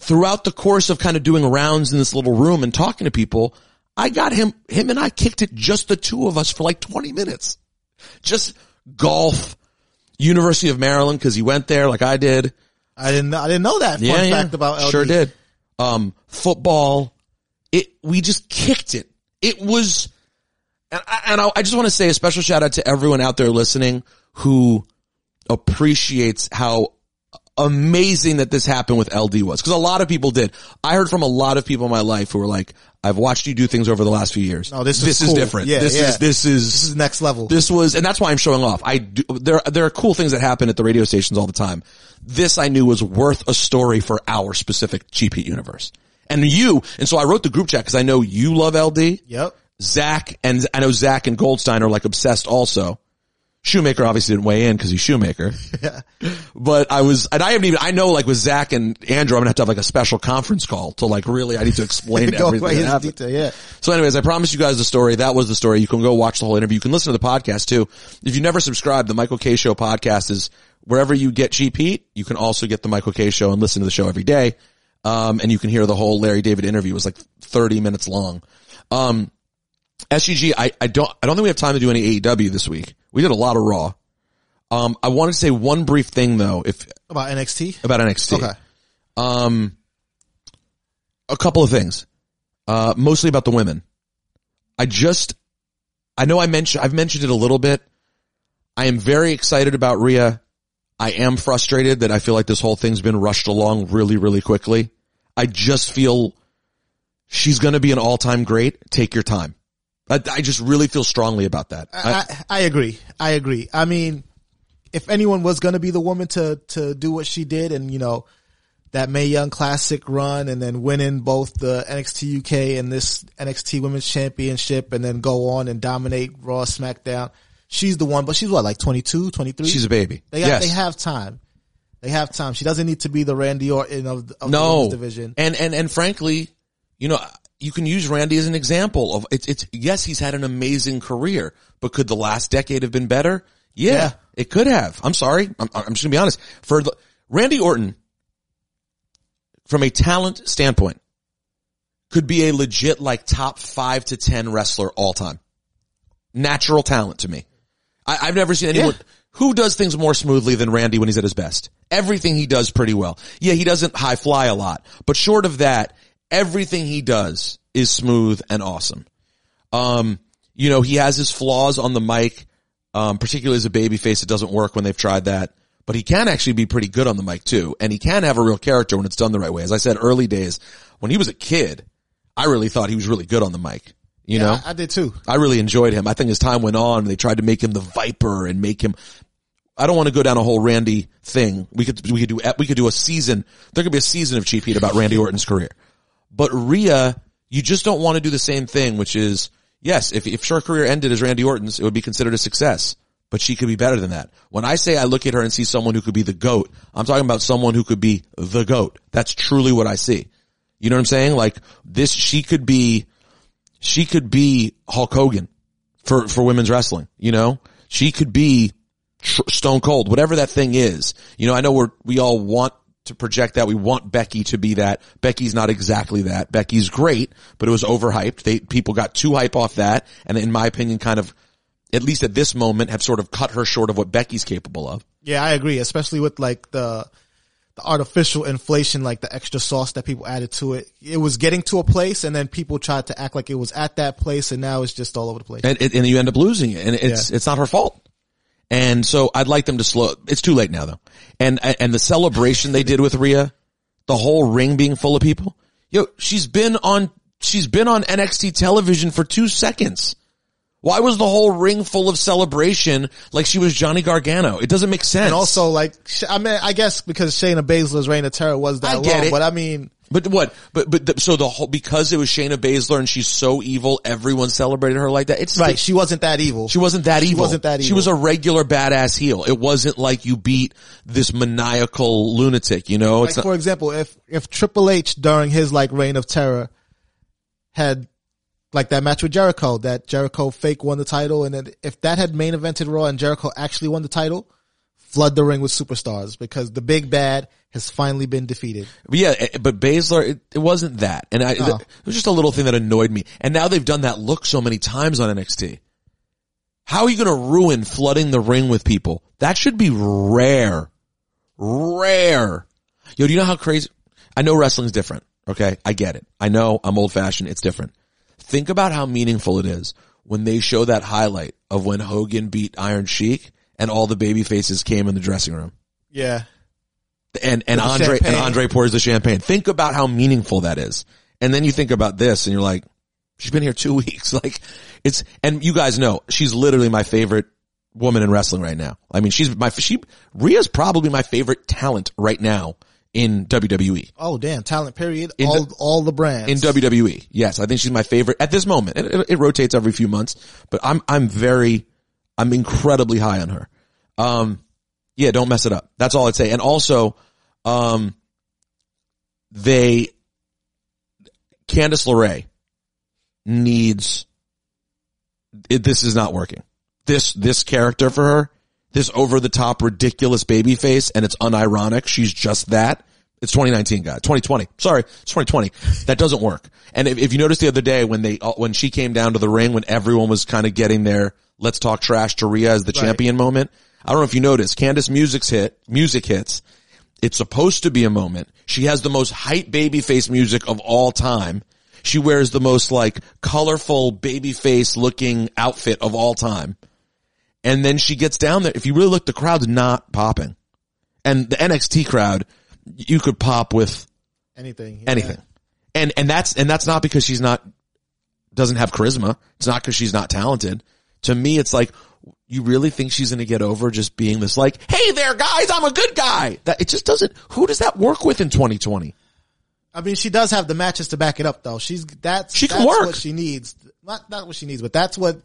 throughout the course of kind of doing rounds in this little room and talking to people, I got him, him and I kicked it just the two of us for like 20 minutes. Just golf, University of Maryland, cause he went there like I did. I didn't I didn't know that fun fact about LD. Sure did. Um, football. It, we just kicked it. It was, and I, and I, I just want to say a special shout out to everyone out there listening who appreciates how amazing that this happened with LD was. Cause a lot of people did. I heard from a lot of people in my life who were like, I've watched you do things over the last few years. No, this is this is cool. different. Yeah, this yeah. is, this is, This is next level. this was, and that's why I'm showing off. I do, there, there are cool things that happen at the radio stations all the time. This I knew was worth a story for our specific Cheap Heat universe. And you, and so I wrote the group chat because I know you love LD. Yep. Zach and I know Zach and Goldstein are like obsessed also. Shoemaker obviously didn't weigh in because he's Shoemaker. Yeah. (laughs) But I was, and I haven't even, I know like with Zach and Andrew, I'm gonna have to have like a special conference call to like really, I need to explain (laughs) Go everything that detail, yeah. So anyways, I promised you guys the story. That was the story. You can go watch the whole interview. You can listen to the podcast too. If you never subscribed, the Michael K Show podcast is wherever you get Cheap Heat. You can also get the Michael K Show and listen to the show every day. Um, and you can hear the whole Larry David interview. It was like 30 minutes long. Um, SGG, I, I don't, I don't think we have time to do any AEW this week. We did a lot of Raw. Um, I wanted to say one brief thing though, if About NXT? about NXT. Okay. Um, a couple of things, uh, mostly about the women. I just, I know I mentioned, I've mentioned it a little bit. I am very excited about Rhea. I am frustrated that I feel like this whole thing's been rushed along really, really quickly. I just feel she's going to be an all-time great. Take your time. I, I just really feel strongly about that. I, I, I agree. I agree. I mean, if anyone was going to be the woman to, to do what she did and, you know, that Mae Young Classic run and then winning both the NXT UK and this NXT Women's Championship and then go on and dominate Raw SmackDown. She's the one, but she's what, like 22, 23? she's a baby. They got, yes. they have time. They have time. She doesn't need to be the Randy Orton of, of the no women's division. And and and frankly, you know, you can use Randy as an example of it's. It's yes, he's had an amazing career, but could the last decade have been better? Yeah, Yeah. it could have. I'm sorry. I'm, I'm just gonna be honest. For the, Randy Orton, from a talent standpoint, could be a legit like top five to ten wrestler all time. Natural talent to me. I, I've never seen anyone who does things more smoothly than Randy when he's at his best. Everything he does pretty well. Yeah, he doesn't high fly a lot, but short of that, everything he does is smooth and awesome. Um, you know, he has his flaws on the mic, um, particularly as a babyface. It doesn't work when they've tried that, but he can actually be pretty good on the mic too. And he can have a real character when it's done the right way. As I said, early days, when he was a kid, I really thought he was really good on the mic. You know, I, I did too. I really enjoyed him. I think as time went on, they tried to make him the Viper and make him. I don't want to go down a whole Randy thing. We could we could do we could do a season. There could be a season of Cheap Heat about Randy Orton's career. But Rhea, you just don't want to do the same thing, which is yes, if if her career ended as Randy Orton's, it would be considered a success. But she could be better than that. When I say I look at her and see someone who could be the goat, I'm talking about someone who could be the goat. That's truly what I see. You know what I'm saying? Like this, she could be she could be Hulk Hogan for, for women's wrestling. You know, she could be tr- Stone Cold, whatever that thing is. You know, I know we're, we all want to project that. We want Becky to be that. Becky's not exactly that. Becky's great, but it was overhyped. They, people got too hype off that. And in my opinion, kind of, at least at this moment, have sort of cut her short of what Becky's capable of. Yeah, I agree, especially with like the the artificial inflation, like the extra sauce that people added to it. It was getting to a place and then people tried to act like it was at that place and now it's just all over the place. and, and you end up losing it, and it's it's not her fault. And so I'd like them to slow. It's too late now though. And and the celebration they did with Rhea, the whole ring being full of people. Yo, she's been on she's been on NXT television for two seconds. Why was the whole ring full of celebration like she was Johnny Gargano? It doesn't make sense. And also, like, I mean, I guess because Shayna Baszler's reign of terror was that long, it. but I mean, But what? But but the, so the whole because it was Shayna Baszler and she's so evil, everyone celebrated her like that. It's right, she wasn't that evil. She wasn't that She evil. wasn't that evil. She was a regular badass heel. It wasn't like you beat this maniacal lunatic. You know, like, not, for example, if, if Triple H during his like reign of terror had like that match with Jericho, that Jericho fake won the title, and then if that had main evented Raw and Jericho actually won the title, flood the ring with superstars because the big bad has finally been defeated. But yeah, eh, but Baszler, it, it wasn't that. And I, Oh. it was just a little thing that annoyed me. And now they've done that look so many times on NXT. How are you going to ruin flooding the ring with people? That should be rare. Rare. Yo, do you know how crazy? I know wrestling's different. Okay. I get it. I know I'm old fashioned. It's different. Think about how meaningful it is when they show that highlight of when Hogan beat Iron Sheik and all the baby faces came in the dressing room Yeah. And and Andre and. Andre pours the champagne. Think about how meaningful that is. And then you think about this and you're like, she's been here two (laughs) weeks. Like it's, and you guys know, she's literally my favorite woman in wrestling right now. I mean, she's my, she, Rhea's probably my favorite talent right now in WWE. Oh damn, talent period. In all the- all the brands. In WWE. Yes, I think she's my favorite at this moment. It, it, it rotates every few months, but I'm, I'm very, I'm incredibly high on her. Um, yeah, don't mess it up. That's all I'd say. And also, um, they, Candice LeRae needs, it, this is not working. This, this character for her, this over the top ridiculous baby face and it's unironic. She's just that. It's 2019, guys. 2020. Sorry, it's 2020. That doesn't work. And if, if you noticed the other day when they, uh, when she came down to the ring, when everyone was kind of getting their let's talk trash to Rhea as the Right. champion moment, I don't know if you noticed, Candice music's hit, music hits. It's supposed to be a moment. She has the most hype babyface music of all time. She wears the most like colorful babyface looking outfit of all time. And then she gets down there. If you really look, the crowd's not popping. And the NXT crowd, you could pop with anything. yeah. anything. And, and that's, and that's not because she's not, doesn't have charisma. It's not because she's not talented. To me, it's like, you really think she's going to get over just being this like, hey there guys, I'm a good guy. That it just doesn't, who does that work with in 2020? I mean, she does have the matches to back it up, though. She's that's She can that's work. what she needs. Not not what she needs, but that's what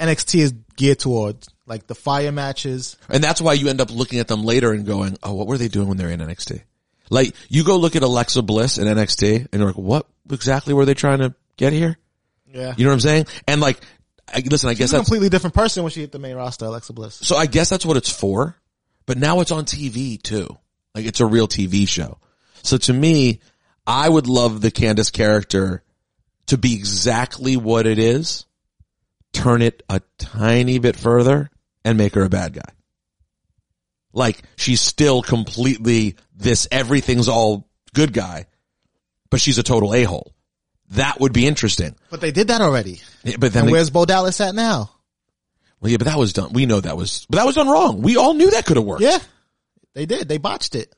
NXT is geared towards. Like the fire matches. And that's why you end up looking at them later and going, oh, what were they doing when they're in NXT? Like you go look at Alexa Bliss in NXT and you're like, what exactly were they trying to get here? Yeah, You know what I'm saying? And like, I, listen, I she's guess a that's, completely different person when she hit the main roster. Alexa Bliss. so I guess that's what it's for, but now it's on TV too. Like it's a real TV show. So to me, I would love the Candice character to be exactly what it is, turn it a tiny bit further and make her a bad guy. Like she's still completely this everything's all good guy, but she's a total a-hole. That would be interesting. But they did that already. Yeah, But then And they- where's Bo Dallas at now? well, yeah, but that was done. We know that was, but that was done wrong. We all knew that could have worked. Yeah, they did. They botched it.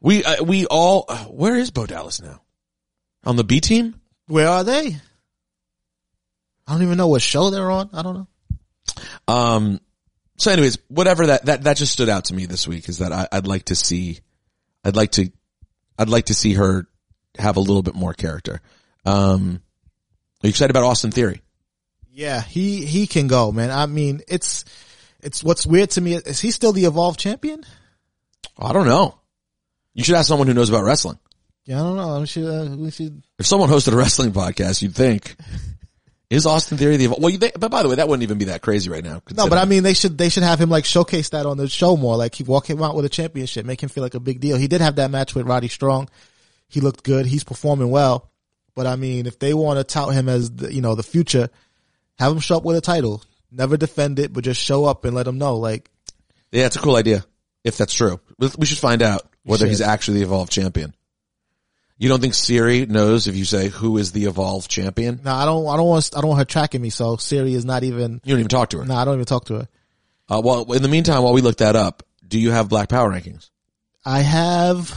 We, uh, we all, uh, where is Bo Dallas now? On the B team? Where are they? I don't even know what show they're on. I don't know. Um, so anyways, whatever that, that, that just stood out to me this week is that I, I'd like to see, I'd like to, I'd like to see her have a little bit more character. Um, are you excited about Austin Theory? Yeah, he he can go, man. I mean, it's it's what's weird to me is he still the evolved champion? I don't know. You should ask someone who knows about wrestling. Yeah, I don't know. We should uh, we should If someone hosted a wrestling podcast, you'd think, is Austin Theory the, well, think, but by the way, that wouldn't even be that crazy right now. No, but I mean, they should they should have him like showcase that on the show more. Like he walk him out with a championship, make him feel like a big deal. He did have that match with Roddy Strong. He looked good. He's performing well. But I mean, if they want to tout him as the, you know the future, have him show up with a title. Never defend it, but just show up and let them know. Like Yeah, it's a cool idea. If that's true, We- should find out whether he's actually the evolved champion. You don't think Siri knows if you say who is the evolved champion? no, I don't. I don't want. I don't want her tracking me. So Siri is not even. You don't even talk to her. No, I don't even talk to her. Uh, well, in the meantime, while we look that up, do you have Black Power rankings? I have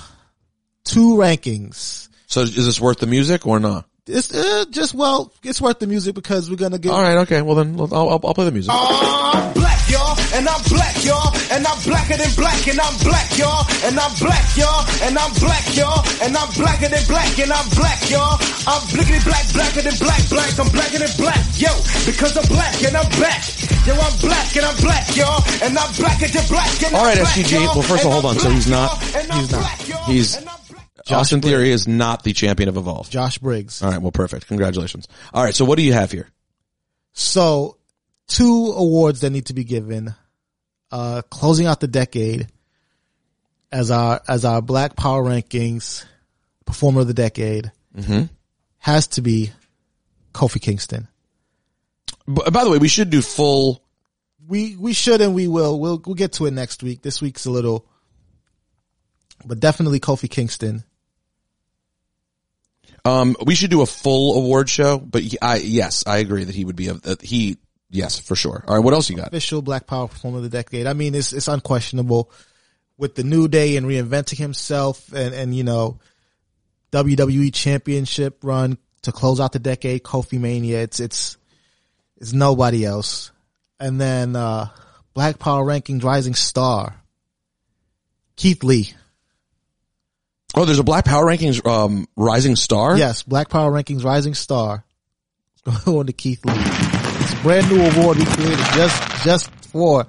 two rankings. So is this worth the music or not? It's uh, just well, it's worth the music because we're gonna get. All right, okay. Well then, I'll, I'll, I'll play the music. I'm black, y'all, and I'm black, y'all, and I'm blacker than black, and I'm black, y'all, and I'm black, y'all, and I'm black, y'all, and I'm blacker than black, and I'm black, y'all. I'm blickety black, blacker than black, black, I'm blacker than black, yo, because I'm black and I'm back. Yo, I'm black and I'm black, y'all, and I'm blacker than black, and All I'm right, SGG. Well, first of all, hold on. I'm So he's not. y'all, and I'm He's not. He's black. Austin Theory is not the champion of Evolve. Josh Briggs. All right. Well, perfect. Congratulations. All right. So what do you have here? So, two awards that need to be given. Uh, closing out the decade as our as our Black Power Rankings Performer of the Decade has to be Kofi Kingston. By the way, we should do full. We we should and we will. We'll we'll get to it next week. This week's a little, but definitely Kofi Kingston. Um, we should do a full award show. But I yes, I agree that he would be a that he yes for sure. All right. What else you got? official Black Power Performer of the Decade. I mean, it's it's unquestionable with the New Day and reinventing himself, and and you know, WWE Championship run to close out the decade. Kofi Mania. It's it's it's nobody else. And then uh Black Power Rankings Rising Star. Keith Lee. Oh, there's a Black Power Rankings um Rising Star. Yes, Black Power Rankings Rising Star. (laughs) It's going to Keith Lee. It's a brand new award we created just just for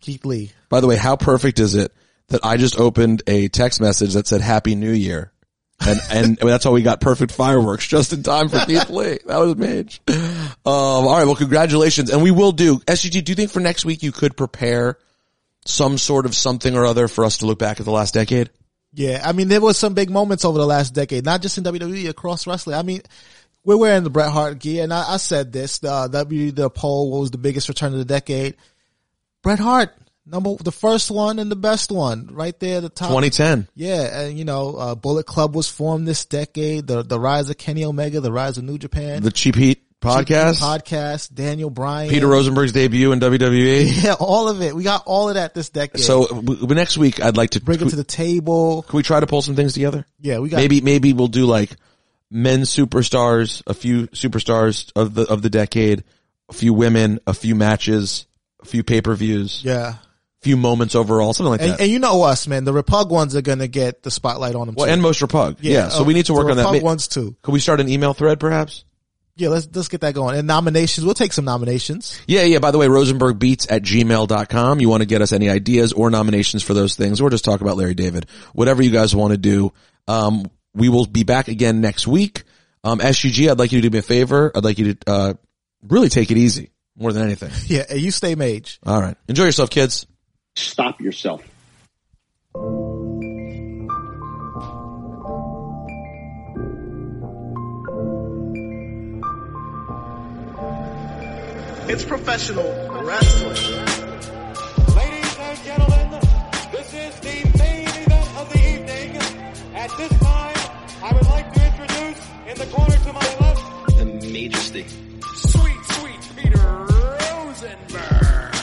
Keith Lee. By the way, how perfect is it that I just opened a text message that said Happy New Year? And, (laughs) and that's how we got perfect fireworks just in time for Keith Lee. That was Mage. Um, all right. Well, congratulations. And we will do SGG. Do you think for next week you could prepare some sort of something or other for us to look back at the last decade? Yeah, I mean, there was some big moments over the last decade, not just in WWE, across wrestling. I mean, we're wearing the Bret Hart gear, and I, I said this, the W, the poll, what was the biggest return of the decade? Bret Hart, number, the first one and the best one, right there at the top. 2010. Yeah, and you know, uh, Bullet Club was formed this decade, the, the rise of Kenny Omega, the rise of New Japan. The Cheap Heat podcast. Podcast, Daniel Bryan. Peter Rosenberg's debut in WWE. (laughs) Yeah, all of it. We got all of that this decade. So w- next week I'd like to bring it to the table. Can we try to pull some things together? Yeah, we got maybe maybe we'll do like men superstars, a few superstars of the of the decade, a few women, a few matches, a few pay per views, Yeah. a few moments overall, something like And, that. and you know us, man. The Repug ones are gonna get the spotlight on them. well, too. and most Repug. Yeah. so uh, we need to work on that. Repug ones too. Could we start an email thread perhaps? Yeah, let's let's get that going. And nominations, we'll take some nominations. Yeah, yeah. By the way, rosenbergbeats at gmail.com. You want to get us any ideas or nominations for those things or just talk about Larry David. Whatever you guys want to do. Um, we will be back again next week. Um, SGG, I'd like you to do me a favor. I'd like you to, uh, really take it easy more than anything. (laughs) Yeah, and you stay mage. All right. Enjoy yourself, kids. Stop yourself. It's professional wrestling. Ladies and gentlemen, this is the main event of the evening. At this time, I would like to introduce in the corner to my left, The majesty. Sweet, sweet Peter Rosenberg.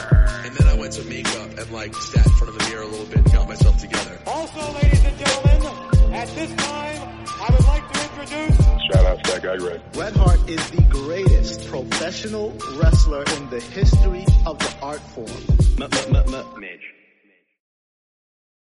And then I went to makeup and like sat in front of the mirror a little bit and got myself together. also ladies and gentlemen, at this time, I would like to introduce Shout out to that guy Greg. Bret Hart is the greatest professional wrestler in the history of the art form. M- m- m- m- Midge.